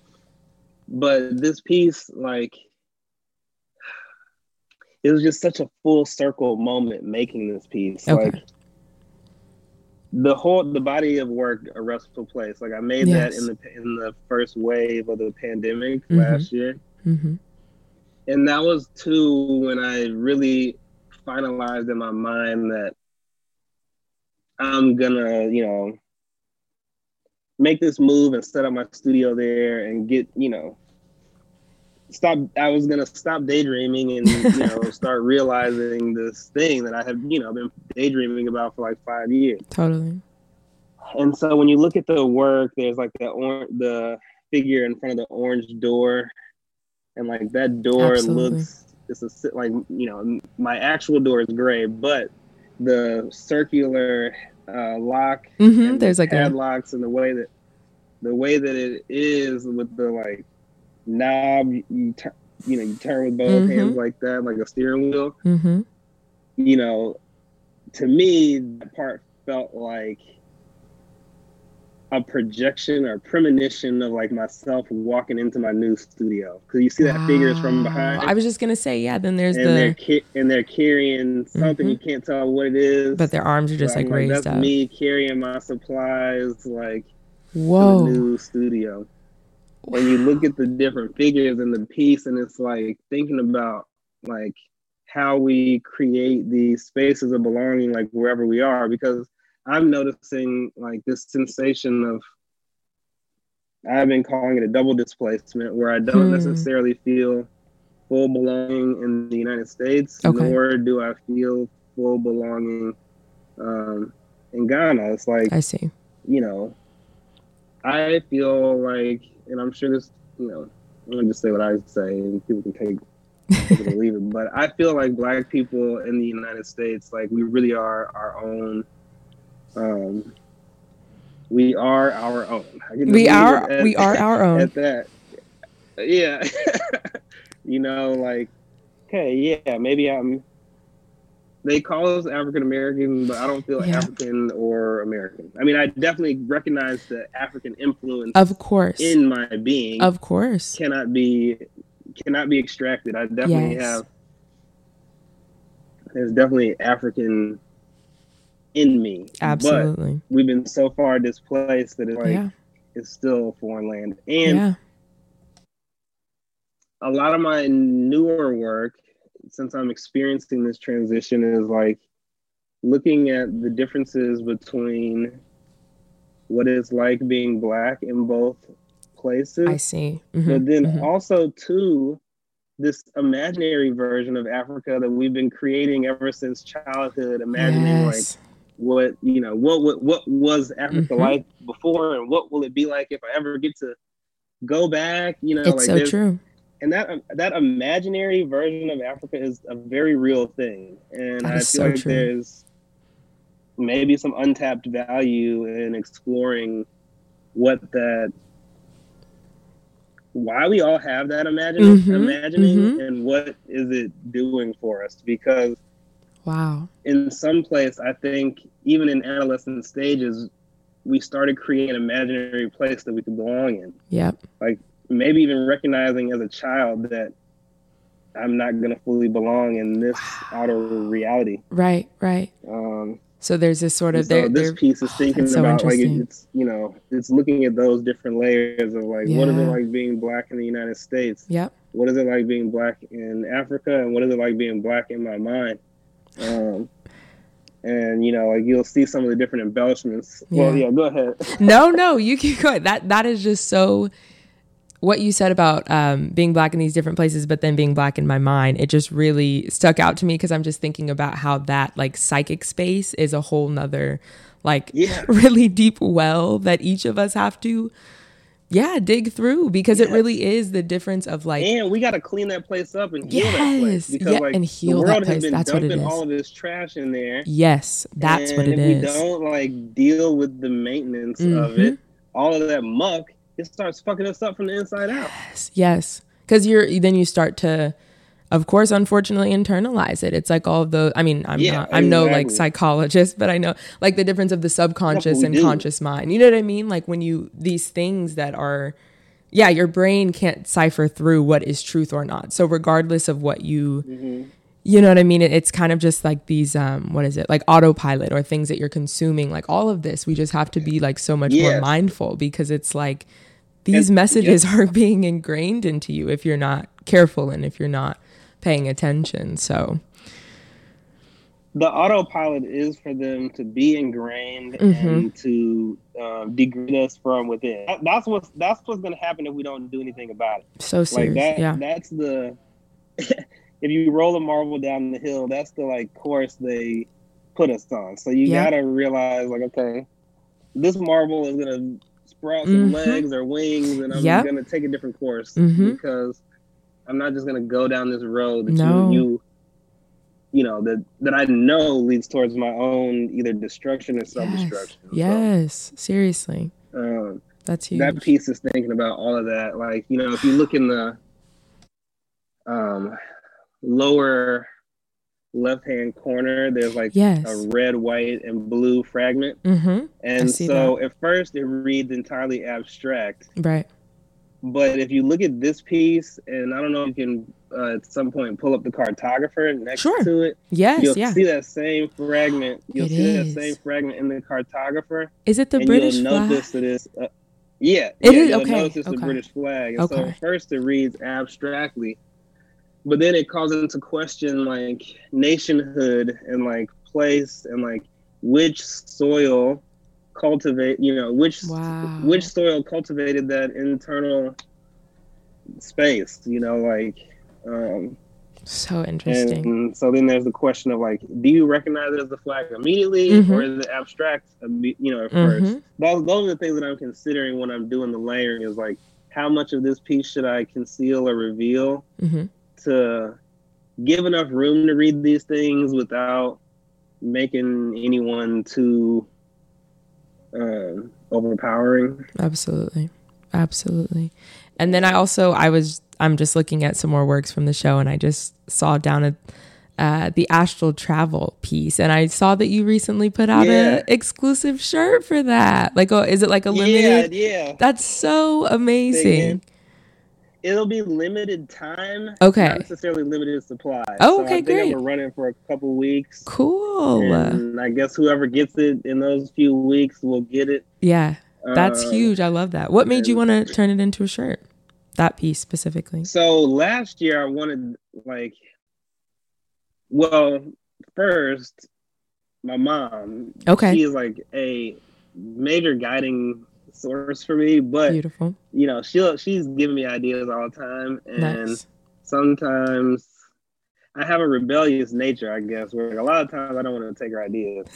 B: but this piece, like, it was just such a full circle moment making this piece. Okay. Like, the whole the body of work a restful place like i made yes. that in the in the first wave of the pandemic mm-hmm. last year mm-hmm and that was too when I really finalized in my mind that I'm gonna, you know, make this move and set up my studio there and get, you know, stop. I was gonna stop daydreaming and you know start realizing this thing that I have, you know, been daydreaming about for like five years.
A: Totally.
B: And so when you look at the work, there's like the or- the figure in front of the orange door and like that door Absolutely. looks it's a like you know my actual door is gray, but the circular uh, lock
A: mm-hmm. there's like
B: padlocks a... and the way that the way that it is with the like knob you turn you know you turn with both mm-hmm. hands like that like a steering wheel mm-hmm. you know to me that part felt like a projection or premonition of like myself walking into my new studio because you see that wow. figures from behind.
A: I was just gonna say, yeah. Then there's
B: and
A: the
B: they're and they're carrying something mm-hmm. you can't tell what it is,
A: but their arms are just like, like, raised
B: that's
A: up.
B: me carrying my supplies like
A: whoa
B: new studio. Wow. When you look at the different figures in the piece, and it's like thinking about like how we create these spaces of belonging, like wherever we are, because I'm noticing like this sensation of I've been calling it a double displacement where I don't hmm. necessarily feel full belonging in the United States, okay. nor do I feel full belonging um, in Ghana. It's like
A: I see.
B: You know, I feel like, and I'm sure this, you know, I'm gonna just say what I say, and people can take it or leave it. But I feel like Black people in the United States, like we really are our own um, we are our own.
A: We are at, we are our own.
B: At that, yeah. you know, like, okay, yeah, maybe I'm. They call us African American, but I don't feel yeah. African or American. I mean, I definitely recognize the African influence,
A: of course,
B: in my being.
A: Of course,
B: cannot be cannot be extracted. I definitely yes. have. There's definitely African in me.
A: Absolutely.
B: But we've been so far displaced that it's like yeah. it's still a foreign land. And yeah. a lot of my newer work, since I'm experiencing this transition, is like looking at the differences between what it's like being black in both places.
A: I see. Mm-hmm.
B: But then mm-hmm. also too this imaginary version of Africa that we've been creating ever since childhood, imagining yes. What you know what what, what was Africa mm-hmm. like before, and what will it be like if I ever get to go back? You know,
A: it's like so true.
B: And that that imaginary version of Africa is a very real thing, and that I feel so like true. there's maybe some untapped value in exploring what that why we all have that imagining mm-hmm, imagining mm-hmm. and what is it doing for us because
A: Wow.
B: In some place, I think even in adolescent stages, we started creating an imaginary place that we could belong in.
A: Yep.
B: Like maybe even recognizing as a child that I'm not gonna fully belong in this wow. outer reality.
A: Right, right. Um, so there's this sort of so there,
B: this piece is thinking so about like it's you know it's looking at those different layers of like yeah. what is it like being black in the United States?
A: Yep.
B: What is it like being black in Africa, and what is it like being black in my mind? Um, and you know, like you'll see some of the different embellishments. Yeah. Well, yeah, go ahead.
A: no, no, you keep going. That that is just so. What you said about um, being black in these different places, but then being black in my mind, it just really stuck out to me because I'm just thinking about how that like psychic space is a whole nother, like yeah. really deep well that each of us have to yeah dig through because yes. it really is the difference of like
B: and we got to clean that place up and heal yes, that place because yeah, like and heal the world that place. has been that's dumping all of this trash in there
A: yes that's what it is
B: we don't like deal with the maintenance mm-hmm. of it all of that muck it starts fucking us up from the inside out
A: yes yes because you're then you start to of course unfortunately internalize it. It's like all of the i mean i'm yeah, not i'm exactly. no like psychologist but i know like the difference of the subconscious and do. conscious mind. You know what i mean? Like when you these things that are yeah your brain can't cipher through what is truth or not. So regardless of what you mm-hmm. you know what i mean? It, it's kind of just like these um what is it? Like autopilot or things that you're consuming like all of this. We just have to be like so much more mindful because it's like these and, messages are being ingrained into you if you're not careful and if you're not paying attention. So
B: the autopilot is for them to be ingrained mm-hmm. and to um, degrade us from within. That's what's that's what's going to happen if we don't do anything about it.
A: So serious,
B: like that,
A: yeah.
B: That's the if you roll a marble down the hill, that's the like course they put us on. So you yeah. got to realize, like, okay, this marble is going to sprout some mm-hmm. legs or wings, and I'm yep. going to take a different course mm-hmm. because I'm not just gonna go down this road that no. you, you you know that that I know leads towards my own either destruction or self destruction.
A: Yes, so, seriously. Um, That's huge.
B: That piece is thinking about all of that. Like you know, if you look in the um, lower left hand corner, there's like yes. a red, white, and blue fragment. Mm-hmm. And so that. at first it reads entirely abstract.
A: Right.
B: But if you look at this piece, and I don't know if you can uh, at some point pull up the cartographer next sure. to it.
A: Yes,
B: you'll
A: yeah.
B: see that same fragment. You'll it see is. that same fragment in the cartographer.
A: Is it the British
B: you'll
A: flag?
B: Notice that it's, uh, yeah,
A: it
B: yeah,
A: is?
B: You'll
A: okay.
B: notice it's
A: okay.
B: the British flag. And
A: okay.
B: so first it reads abstractly, but then it calls into question like nationhood and like place and like which soil cultivate you know which wow. which soil cultivated that internal space you know like um
A: so interesting
B: and so then there's the question of like do you recognize it as a flag immediately mm-hmm. or is it abstract you know at mm-hmm. first those, those are the things that i'm considering when i'm doing the layering is like how much of this piece should i conceal or reveal mm-hmm. to give enough room to read these things without making anyone too um, overpowering.
A: Absolutely, absolutely. And then I also I was I'm just looking at some more works from the show, and I just saw down at uh, the astral travel piece, and I saw that you recently put out yeah. an exclusive shirt for that. Like, oh, is it like a limited?
B: Yeah, yeah.
A: That's so amazing
B: it'll be limited time.
A: Okay.
B: Not necessarily limited supply.
A: Oh, okay, so great.
B: We're running for a couple weeks.
A: Cool.
B: And I guess whoever gets it in those few weeks will get it.
A: Yeah, that's uh, huge. I love that. What made you want to turn it into a shirt? That piece specifically.
B: So last year I wanted like, well, first my mom.
A: Okay.
B: She is like a major guiding source for me. But
A: beautiful,
B: you know, she'll she's giving me ideas all the time, and nice. sometimes I have a rebellious nature, I guess, where a lot of times I don't want to take her ideas.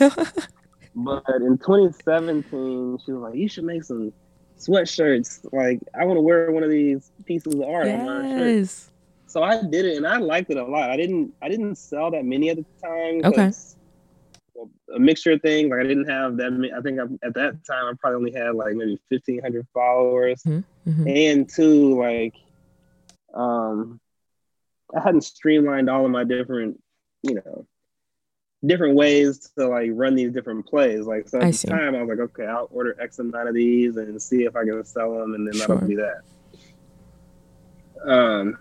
B: but in 2017, she was like, "You should make some sweatshirts. Like, I want to wear one of these pieces of art yes. on my shirt." So I did it, and I liked it a lot. I didn't I didn't sell that many at the time.
A: Okay
B: a mixture of things. Like I didn't have that. Many, I think I, at that time I probably only had like maybe fifteen hundred followers, mm-hmm. mm-hmm. and two like, um, I hadn't streamlined all of my different, you know, different ways to like run these different plays. Like so at I the see. time I was like, okay, I'll order X amount of these and see if I can sell them, and then sure. that'll be that. Um,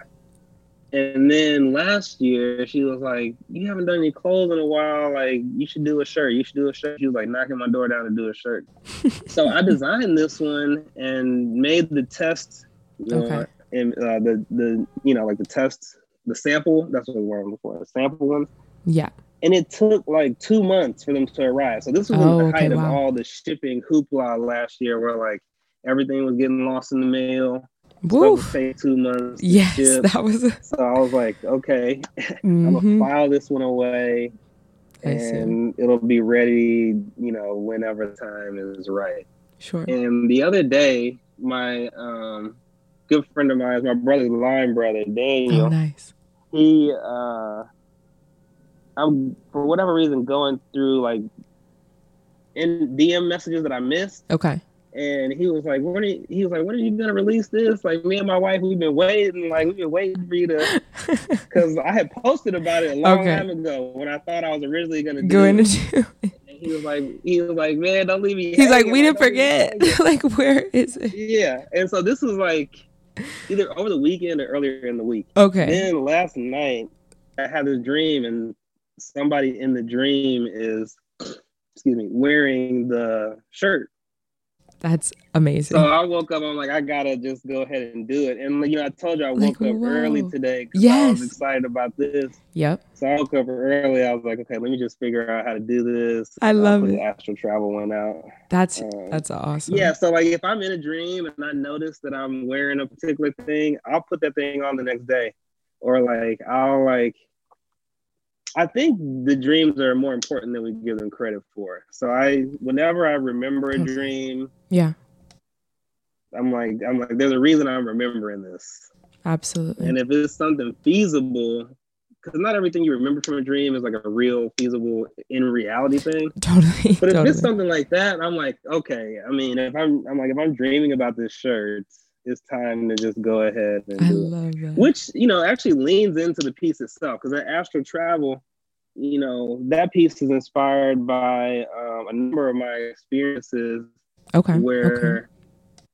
B: and then last year, she was like, "You haven't done any clothes in a while. Like, you should do a shirt. You should do a shirt." She was like knocking my door down to do a shirt. so I designed this one and made the test. okay. and uh, the the you know like the test the sample. That's what we were before. The sample ones.
A: Yeah.
B: And it took like two months for them to arrive. So this was oh, the height wow. of all the shipping hoopla last year, where like everything was getting lost in the mail Woof. Take two months.
A: Yes, that was. A...
B: So I was like, okay, mm-hmm. I'm gonna file this one away, and it'll be ready, you know, whenever the time is right.
A: Sure.
B: And the other day, my um, good friend of mine, my brother's line brother, Daniel.
A: Oh, nice.
B: He, uh, I'm for whatever reason going through like in DM messages that I missed.
A: Okay
B: and he was like, "When are you, he was like, when are you gonna release this?" Like me and my wife, we've been waiting, like we've been waiting for you to, because I had posted about it a long okay. time ago when I thought I was originally gonna do
A: going to do.
B: And he was like, he was like, "Man, don't leave me."
A: He's like, "We didn't forget. like, where is it?"
B: Yeah, and so this was like either over the weekend or earlier in the week.
A: Okay.
B: Then last night, I had this dream, and somebody in the dream is, excuse me, wearing the shirt
A: that's amazing.
B: So I woke up. I'm like, I gotta just go ahead and do it. And you know, I told you I woke like, up whoa. early today.
A: Yes,
B: I was excited about this.
A: Yep.
B: So I woke up early. I was like, okay, let me just figure out how to do this.
A: I love it. The
B: astral travel went out.
A: That's um, that's awesome.
B: Yeah. So like, if I'm in a dream and I notice that I'm wearing a particular thing, I'll put that thing on the next day, or like I'll like I think the dreams are more important than we give them credit for. So I, whenever I remember a dream,
A: yeah,
B: I'm like, I'm like, there's a reason I'm remembering this.
A: Absolutely.
B: And if it's something feasible, because not everything you remember from a dream is like a real feasible in reality thing.
A: Totally.
B: But if
A: totally.
B: it's something like that, I'm like, okay. I mean, if I'm, I'm like, if I'm dreaming about this shirt, it's time to just go ahead and I
A: love it. That.
B: Which, you know, actually leans into the piece itself because that astral travel, you know, that piece is inspired by um, a number of my experiences.
A: Okay.
B: Where, okay.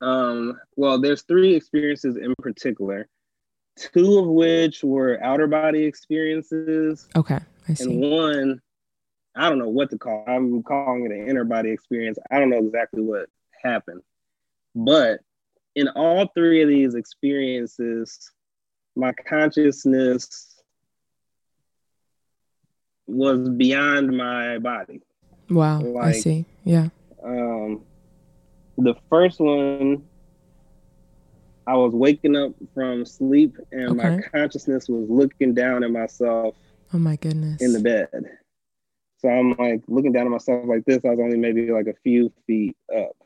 B: um, well, there's three experiences in particular, two of which were outer body experiences.
A: Okay. I see.
B: And one, I don't know what to call. I'm calling it an inner body experience. I don't know exactly what happened, but in all three of these experiences, my consciousness was beyond my body.
A: Wow, like, I see. Yeah.
B: Um, the first one, I was waking up from sleep, and okay. my consciousness was looking down at myself.
A: Oh my goodness!
B: In the bed, so I'm like looking down at myself like this. I was only maybe like a few feet up.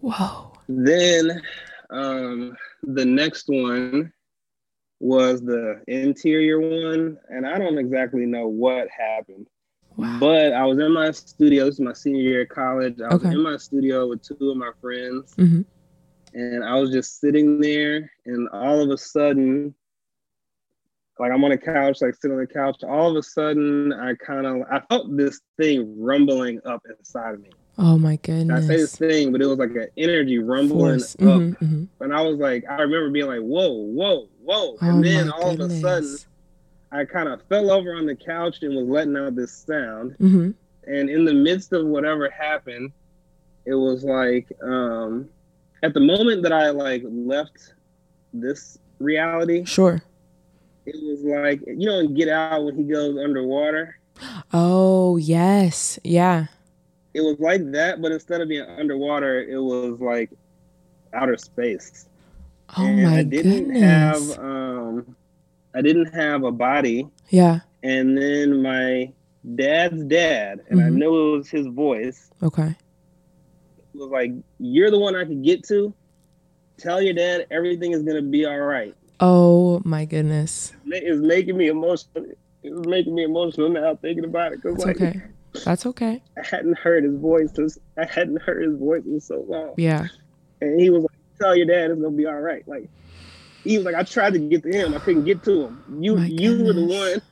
A: Whoa.
B: Then um, the next one was the interior one, and I don't exactly know what happened. Wow. But I was in my studio. This is my senior year of college. I was in my studio with two of my friends,
A: mm-hmm.
B: and I was just sitting there, and all of a sudden, like I'm on a couch, like sitting on the couch. All of a sudden, I kind of I felt this thing rumbling up inside of me.
A: Oh my goodness.
B: I say this thing, but it was like an energy rumbling up. Mm-hmm, mm-hmm. And I was like, I remember being like, whoa, whoa, whoa. And oh then all goodness. of a sudden, I kind of fell over on the couch and was letting out this sound.
A: Mm-hmm.
B: And in the midst of whatever happened, it was like, um, at the moment that I like left this reality.
A: Sure.
B: It was like, you know, Get Out when he goes underwater.
A: Oh, yes. Yeah
B: it was like that, but instead of being underwater, it was like outer space.
A: Oh and my I didn't goodness.
B: have um I didn't have a body.
A: Yeah.
B: And then my dad's dad, and mm-hmm. I know it was his voice.
A: Okay.
B: Was like, You're the one I could get to. Tell your dad everything is gonna be all right.
A: Oh my goodness.
B: It's making me emotional. It's making me emotional now thinking about it. Cause
A: it's
B: like,
A: okay. That's okay.
B: I hadn't heard his voice. Since, I hadn't heard his voice in so long.
A: Yeah.
B: And he was like, "Tell your dad it's gonna be all right." Like he was like, "I tried to get to him. I couldn't get to him. You, My you goodness. were the one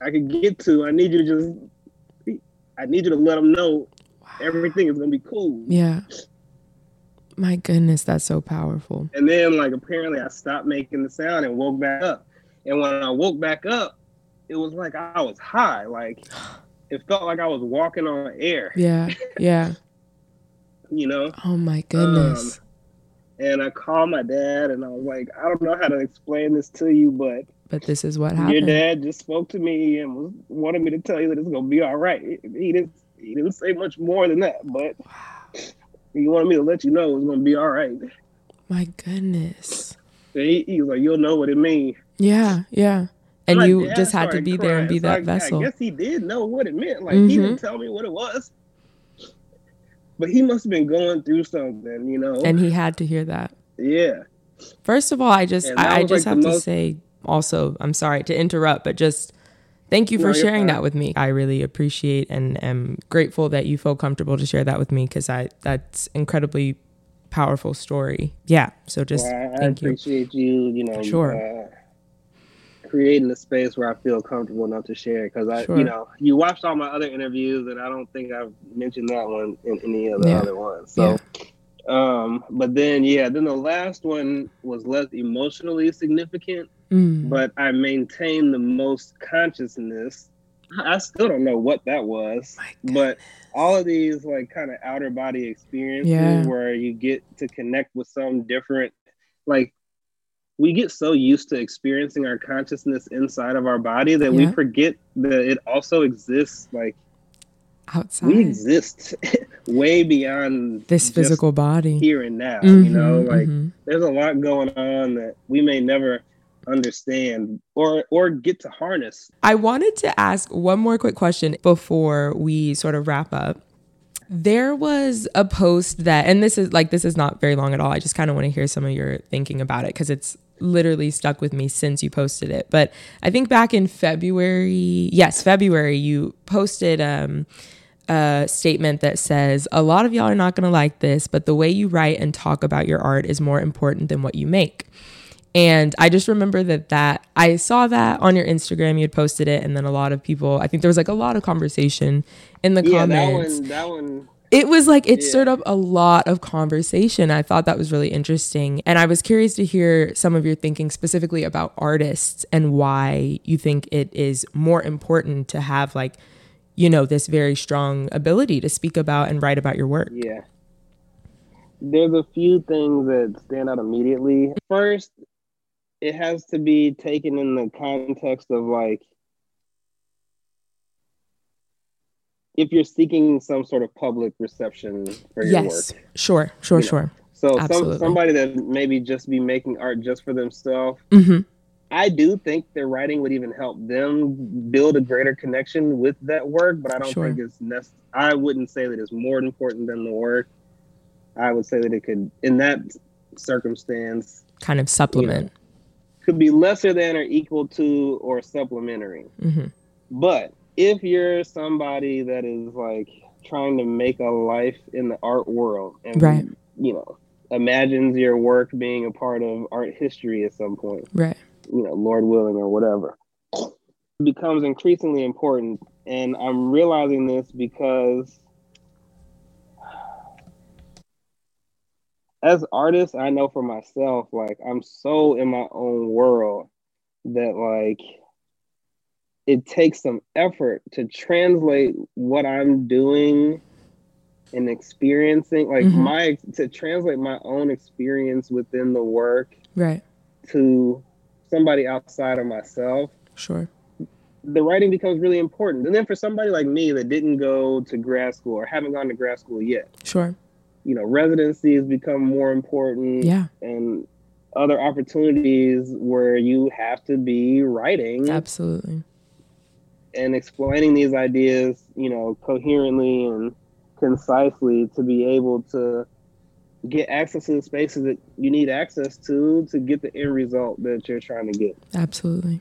B: I could get to. I need you to just, I need you to let him know wow. everything is gonna be cool."
A: Yeah. My goodness, that's so powerful.
B: And then like apparently I stopped making the sound and woke back up. And when I woke back up, it was like I was high. Like it felt like I was walking on air.
A: Yeah. Yeah.
B: you know?
A: Oh my goodness. Um,
B: and I called my dad and I was like, I don't know how to explain this to you, but
A: but this is what happened.
B: Your dad just spoke to me and was wanted me to tell you that it's gonna be all right. He didn't he didn't say much more than that, but wow. he wanted me to let you know it's gonna be all right.
A: My goodness.
B: He, he was like, You'll know what it means.
A: Yeah, yeah. And like, you just had to be crying. there and be so that
B: I,
A: vessel.
B: I guess he did know what it meant. Like mm-hmm. he didn't tell me what it was. But he must have been going through something, you know.
A: And he had to hear that.
B: Yeah.
A: First of all, I just I, I, just like have to most... say also, I'm sorry to interrupt, but just thank you for no, sharing that with me. I really appreciate and am grateful that you feel comfortable to share that with me because I that's incredibly powerful story. Yeah. So just well, I, thank
B: I appreciate you. you. You know,
A: sure.
B: Uh, creating a space where I feel comfortable enough to share because I, sure. you know, you watched all my other interviews and I don't think I've mentioned that one in any of the yeah. other ones. So, yeah. um, but then yeah, then the last one was less emotionally significant, mm. but I maintained the most consciousness. I still don't know what that was, but all of these like kind of outer body experiences yeah. where you get to connect with some different like we get so used to experiencing our consciousness inside of our body that yeah. we forget that it also exists like
A: outside.
B: We exist way beyond
A: this physical body
B: here and now. Mm-hmm, you know, like mm-hmm. there's a lot going on that we may never understand or or get to harness.
A: I wanted to ask one more quick question before we sort of wrap up. There was a post that, and this is like, this is not very long at all. I just kind of want to hear some of your thinking about it because it's literally stuck with me since you posted it. But I think back in February, yes, February, you posted um, a statement that says, A lot of y'all are not going to like this, but the way you write and talk about your art is more important than what you make. And I just remember that that I saw that on your Instagram. You had posted it, and then a lot of people. I think there was like a lot of conversation in the
B: yeah,
A: comments.
B: That one, that one
A: it was like it yeah. stirred up a lot of conversation. I thought that was really interesting. And I was curious to hear some of your thinking specifically about artists and why you think it is more important to have like, you know, this very strong ability to speak about and write about your work.
B: Yeah. There's a few things that stand out immediately. First, it has to be taken in the context of like if you're seeking some sort of public reception for your yes. work.
A: Sure, sure, you know? sure.
B: So some, somebody that maybe just be making art just for themselves. Mm-hmm. I do think their writing would even help them build a greater connection with that work, but I don't sure. think it's necessary. I wouldn't say that it's more important than the work. I would say that it could, in that circumstance,
A: kind of supplement. You know,
B: could be lesser than or equal to or supplementary. Mm-hmm. But if you're somebody that is like trying to make a life in the art world and right. you know imagines your work being a part of art history at some point
A: right
B: you know lord willing or whatever becomes increasingly important and i'm realizing this because as artists i know for myself like i'm so in my own world that like it takes some effort to translate what I'm doing and experiencing like mm-hmm. my to translate my own experience within the work
A: right.
B: to somebody outside of myself
A: sure.
B: the writing becomes really important. And then for somebody like me that didn't go to grad school or haven't gone to grad school yet
A: sure.
B: you know residencies become more important
A: yeah.
B: and other opportunities where you have to be writing
A: absolutely
B: and explaining these ideas, you know, coherently and concisely to be able to get access to the spaces that you need access to to get the end result that you're trying to get.
A: Absolutely.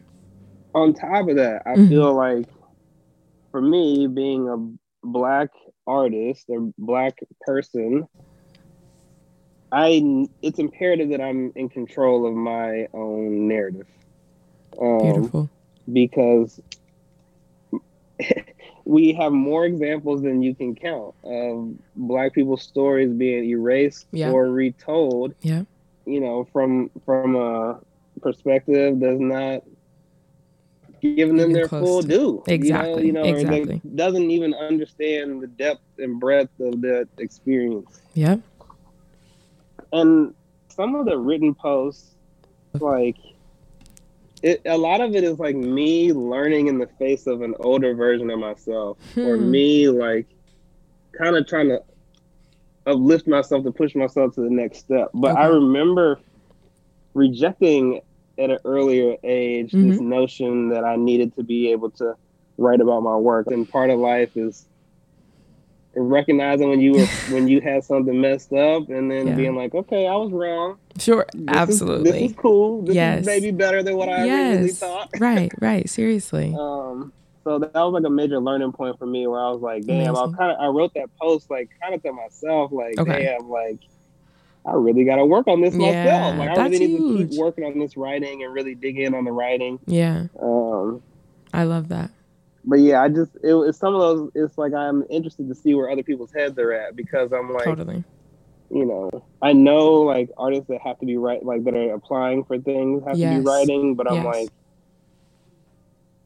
B: On top of that, I mm-hmm. feel like for me, being a black artist or black person, I it's imperative that I'm in control of my own narrative.
A: Um, Beautiful.
B: Because we have more examples than you can count of black people's stories being erased yeah. or retold.
A: Yeah.
B: You know, from from a perspective does not giving them their full to. due.
A: Exactly.
B: You know,
A: you know exactly.
B: doesn't even understand the depth and breadth of that experience.
A: Yep.
B: And some of the written posts, like it, a lot of it is like me learning in the face of an older version of myself, hmm. or me like kind of trying to uplift myself to push myself to the next step. But okay. I remember rejecting at an earlier age mm-hmm. this notion that I needed to be able to write about my work. And part of life is recognizing when you were when you had something messed up and then yeah. being like, okay, I was wrong.
A: Sure, this absolutely.
B: Is, this is cool. This yes. is maybe better than what I yes. originally thought.
A: right, right. Seriously.
B: Um, so that was like a major learning point for me where I was like, damn, Amazing. I kind of I wrote that post like kind of to myself, like, okay. damn, like I really got to work on this yeah, myself. Like I really need huge. to keep working on this writing and really dig in on the writing.
A: Yeah.
B: Um,
A: I love that
B: but yeah, I just it was some of those. It's like I'm interested to see where other people's heads are at because I'm like,
A: totally.
B: You know, I know like artists that have to be right, like that are applying for things have yes. to be writing, but I'm like,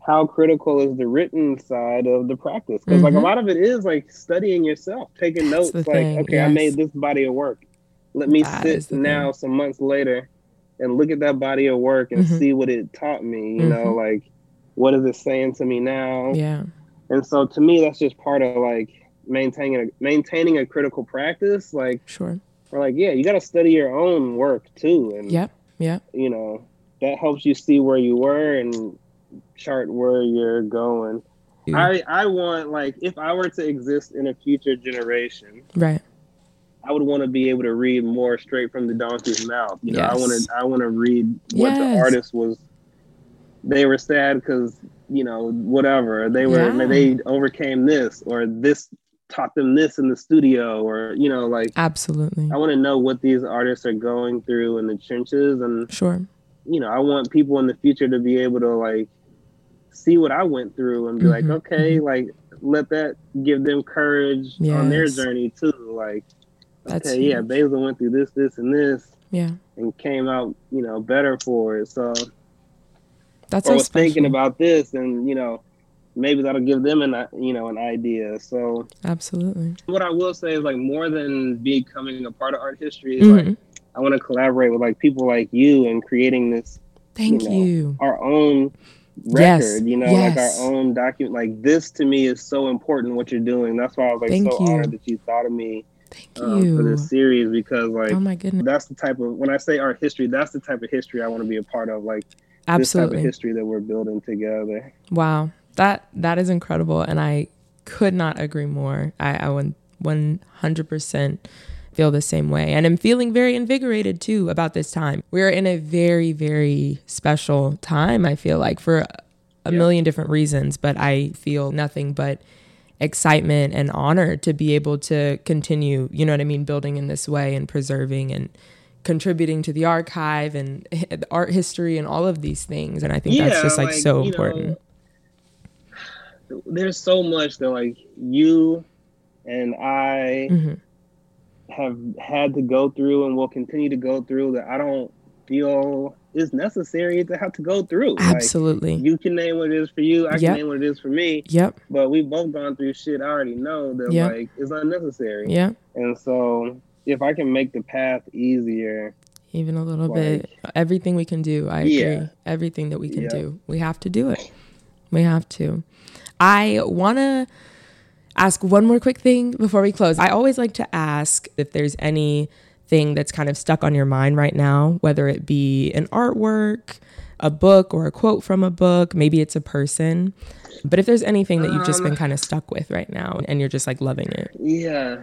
B: how critical is the written side of the practice? Because mm-hmm. like a mm-hmm. lot of it is like studying yourself, taking notes. Like, okay, yes. I made this body of work. Let me that sit now, thing. some months later, and look at that body of work and mm-hmm. see what it taught me. You mm-hmm. know, like what is it saying to me now?
A: Yeah.
B: And so to me, that's just part of like maintaining a, maintaining a critical practice. Like,
A: sure.
B: Or like, yeah, you got to study your own work too. And
A: yeah, yeah,
B: You know, that helps you see where you were and chart where you're going. I I want like if I were to exist in a future generation,
A: right?
B: I would want to be able to read more straight from the donkey's mouth. You know, yes. I want to I want to read what yes. the artist was they were sad because you know whatever they were yeah. they overcame this or this taught them this in the studio or you know like
A: absolutely
B: i want to know what these artists are going through in the trenches and
A: sure
B: you know i want people in the future to be able to like see what i went through and be mm-hmm. like okay mm-hmm. like let that give them courage yes. on their journey too like That's okay huge. yeah basil went through this this and this
A: yeah
B: and came out you know better for it so
A: that's
B: or was special. thinking about this, and you know, maybe that'll give them an you know an idea. So
A: absolutely.
B: What I will say is like more than becoming a part of art history is mm-hmm. like I want to collaborate with like people like you and creating this.
A: Thank you. Know,
B: you. Our own record, yes. you know, yes. like our own document. Like this to me is so important. What you're doing. That's why I was like Thank so you. honored that you thought of me.
A: Thank um, you
B: for this series because like
A: oh my goodness,
B: that's the type of when I say art history, that's the type of history I want to be a part of. Like
A: Absolutely.
B: history that we're building together.
A: Wow. That that is incredible and I could not agree more. I, I would 100% feel the same way. And I'm feeling very invigorated too about this time. We're in a very, very special time, I feel like, for a yeah. million different reasons, but I feel nothing but excitement and honor to be able to continue, you know what I mean, building in this way and preserving and contributing to the archive and art history and all of these things and i think yeah, that's just like, like so important
B: know, there's so much that like you and i mm-hmm. have had to go through and will continue to go through that i don't feel is necessary to have to go through
A: absolutely
B: like, you can name what it is for you i yep. can name what it is for me
A: yep
B: but we've both gone through shit i already know that yep. like is unnecessary
A: yeah
B: and so if I can make the path easier,
A: even a little like, bit, everything we can do, I yeah. agree. Everything that we can yeah. do, we have to do it. We have to. I want to ask one more quick thing before we close. I always like to ask if there's anything that's kind of stuck on your mind right now, whether it be an artwork, a book, or a quote from a book. Maybe it's a person. But if there's anything that you've just been um, kind of stuck with right now and you're just like loving it.
B: Yeah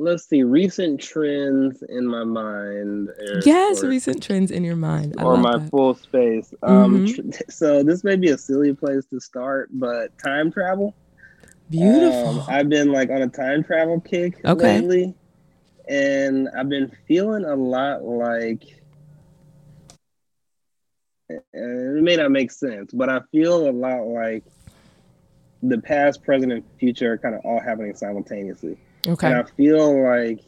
B: let's see recent trends in my mind
A: yes or, recent trends in your mind
B: I or my that. full space um mm-hmm. tr- so this may be a silly place to start but time travel
A: beautiful
B: um, i've been like on a time travel kick okay. lately and i've been feeling a lot like it may not make sense but i feel a lot like the past, present, and future are kind of all happening simultaneously.
A: Okay.
B: And I feel like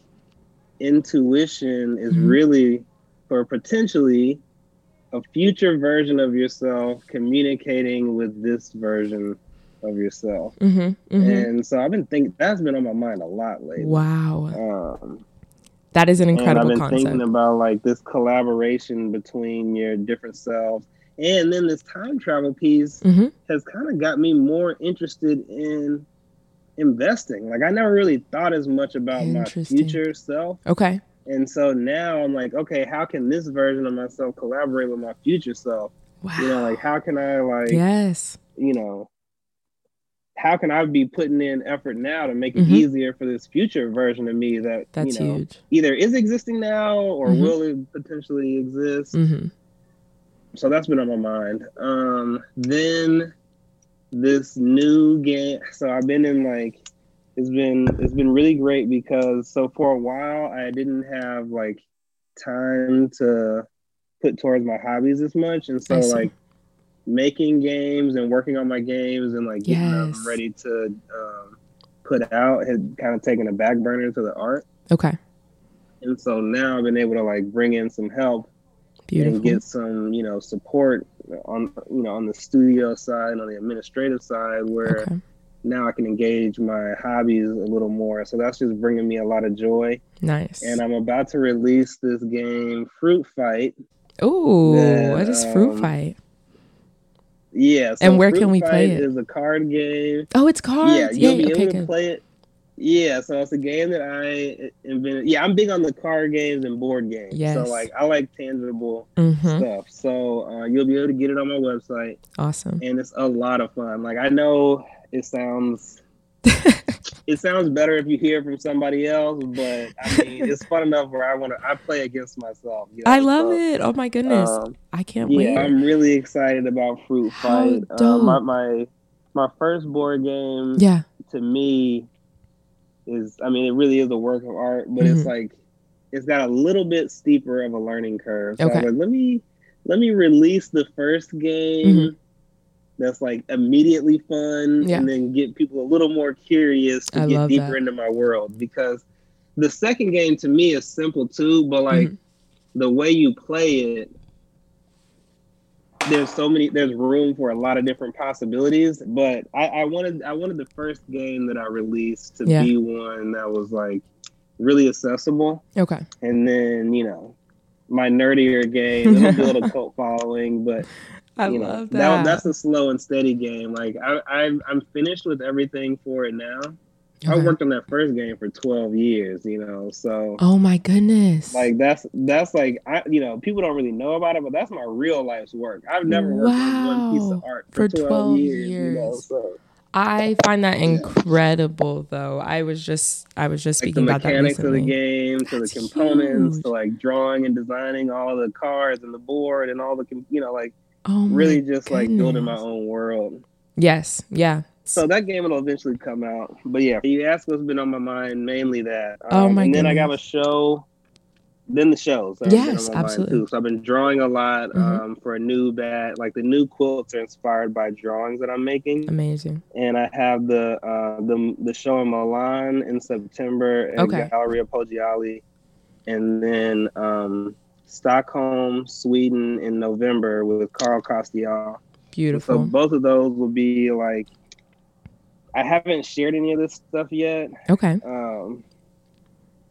B: intuition is mm-hmm. really, for potentially, a future version of yourself communicating with this version of yourself.
A: Mm-hmm, mm-hmm.
B: And so I've been thinking that's been on my mind a lot lately.
A: Wow. Um, that is an incredible
B: I've been
A: concept.
B: thinking about like this collaboration between your different selves. And then this time travel piece
A: mm-hmm.
B: has kind of got me more interested in investing. Like I never really thought as much about my future self.
A: Okay.
B: And so now I'm like, okay, how can this version of myself collaborate with my future self?
A: Wow.
B: You know, like how can I like
A: Yes.
B: You know, how can I be putting in effort now to make it mm-hmm. easier for this future version of me that
A: That's
B: you know,
A: huge.
B: either is existing now or mm-hmm. will it potentially exist?
A: Mm-hmm.
B: So that's been on my mind. Um, then this new game. So I've been in like it's been it's been really great because so for a while I didn't have like time to put towards my hobbies as much, and so like making games and working on my games and like getting yes. them ready to um, put out had kind of taken a back burner to the art.
A: Okay.
B: And so now I've been able to like bring in some help Beautiful. and get some, you know, support on you know on the studio side, on the administrative side, where okay. now I can engage my hobbies a little more. So that's just bringing me a lot of joy.
A: Nice.
B: And I'm about to release this game, Fruit Fight.
A: Oh, what is Fruit um, Fight?
B: Yeah.
A: So and where Fruit can we Fight play it?
B: Is a card game.
A: Oh, it's cards.
B: Yeah, you'll
A: Yay.
B: be
A: okay,
B: able to play it. Yeah, so it's a game that I invented. Yeah, I'm big on the card games and board games. Yes. So like I like tangible
A: mm-hmm.
B: stuff. So uh, you'll be able to get it on my website.
A: Awesome.
B: And it's a lot of fun. Like I know it sounds it sounds better if you hear from somebody else, but I mean, it's fun enough where I want to. I play against myself.
A: You know? I love so, it. Oh my goodness, um, I can't
B: yeah,
A: wait.
B: I'm really excited about Fruit How Fight. Uh, my, my my first board game.
A: Yeah.
B: To me, is I mean, it really is a work of art, but mm-hmm. it's like it's got a little bit steeper of a learning curve. So
A: okay.
B: Like, let me let me release the first game. Mm-hmm that's like immediately fun
A: yeah.
B: and then get people a little more curious to
A: I
B: get deeper
A: that.
B: into my world because the second game to me is simple too but like mm-hmm. the way you play it there's so many there's room for a lot of different possibilities but i, I wanted i wanted the first game that i released to
A: yeah.
B: be one that was like really accessible
A: okay
B: and then you know my nerdier game it'll build a cult following but
A: I you love know, that.
B: that. That's a slow and steady game. Like I, I I'm finished with everything for it now. Okay. I worked on that first game for 12 years, you know. So
A: Oh my goodness.
B: Like that's that's like I you know, people don't really know about it, but that's my real life's work. I've never worked wow. on one piece of art for, for 12, 12 years, years, you know. So
A: I find that incredible though. I was just I was just speaking
B: like
A: the mechanics
B: of the game, to the components, huge. to like drawing and designing all the cards and the board and all the you know like
A: Oh
B: really just
A: goodness.
B: like building my own world.
A: Yes, yeah.
B: So that game will eventually come out. But yeah, you asked what's been on my mind, mainly that. Um,
A: oh my
B: And
A: then
B: goodness. I got a show. Then the shows.
A: Yes, absolutely.
B: Too. So I've been drawing a lot mm-hmm. um, for a new bat. Like the new quilts are inspired by drawings that I'm making.
A: Amazing.
B: And I have the uh, the the show in Milan in September at
A: okay.
B: Galleria Poggiali, and then um, Stockholm, Sweden in November with Carl Kostyal.
A: Beautiful.
B: So both of those will be like I haven't shared any of this stuff yet.
A: Okay.
B: Um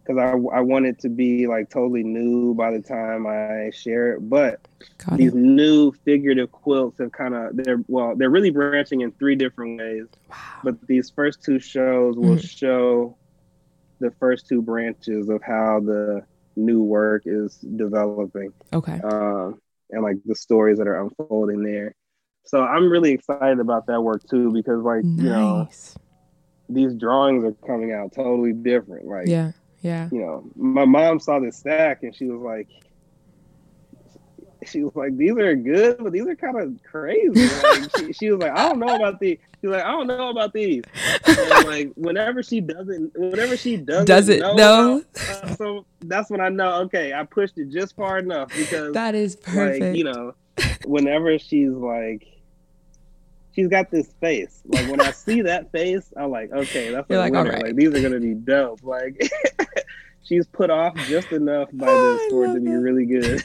B: because I, I want it to be like totally new by the time I share it. But
A: Got
B: these
A: it.
B: new figurative quilts have kind of they're well they're really branching in three different ways.
A: Wow.
B: But these first two shows will mm. show the first two branches of how the new work is developing.
A: Okay.
B: Um, and like the stories that are unfolding there. So I'm really excited about that work too because like
A: nice.
B: you know these drawings are coming out totally different. Like
A: yeah, yeah.
B: You know, my mom saw this stack and she was like, she was like, these are good, but these are kind of crazy. Like, she, she, was like, I don't know about these. She's like, I don't know about these. And like, whenever she doesn't, whenever she doesn't,
A: does it know?
B: know uh, so that's when I know. Okay, I pushed it just far enough because
A: that is perfect.
B: Like, you know, whenever she's like, she's got this face. Like when I see that face, I'm like, okay, that's You're like, winner. Like these are gonna be dope. Like she's put off just enough by oh, this for it to be really good.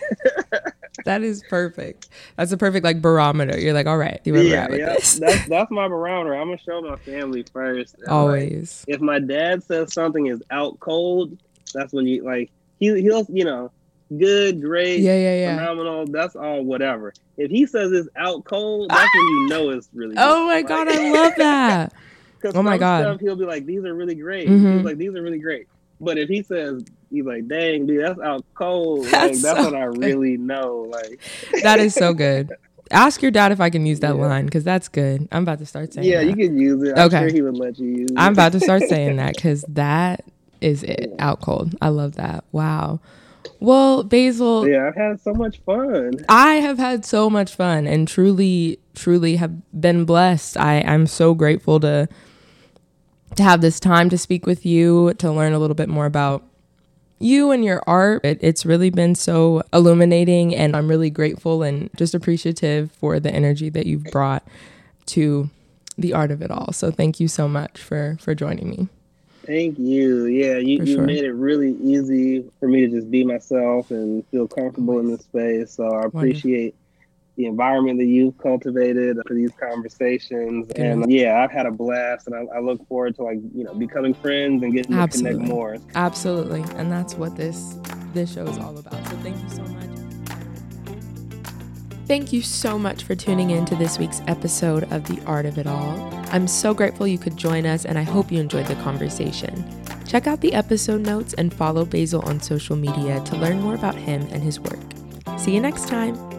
A: that is perfect. That's a perfect like barometer. You're like, all right, you yeah, yeah.
B: That's that's my barometer. I'm gonna show my family first.
A: Always.
B: Like, if my dad says something is out cold, that's when you like he he'll you know good, great,
A: yeah, yeah, yeah,
B: phenomenal. That's all whatever. If he says it's out cold, that's when you know it's really.
A: Good. Oh my like, god, I love that. oh my god,
B: stuff, he'll be like, "These are really great." Mm-hmm. He's like, "These are really great." But if he says he's like, "Dang, dude, that's out cold," that's, like, that's so when I really know. Like
A: that is so good. Ask your dad if I can use that yeah. line because that's good. I'm about to start saying.
B: Yeah,
A: that.
B: you can use it. I'm okay, sure he would let you use
A: I'm about to start saying that because that is it. Yeah. Out cold. I love that. Wow. Well, Basil.
B: Yeah, I've had so much fun.
A: I have had so much fun and truly, truly have been blessed. I, I'm so grateful to to have this time to speak with you, to learn a little bit more about you and your art. It, it's really been so illuminating, and I'm really grateful and just appreciative for the energy that you've brought to the art of it all. So thank you so much for for joining me.
B: Thank you. Yeah, you, you sure. made it really easy for me to just be myself and feel comfortable in this space. So I appreciate Wonderful. the environment that you've cultivated for these conversations. Good. And yeah, I've had a blast and I, I, look forward to like, you know, becoming friends and getting Absolutely. to connect more.
A: Absolutely. And that's what this this show is all about. So thank you so much. Thank you so much for tuning in to this week's episode of The Art of It All. I'm so grateful you could join us, and I hope you enjoyed the conversation. Check out the episode notes and follow Basil on social media to learn more about him and his work. See you next time.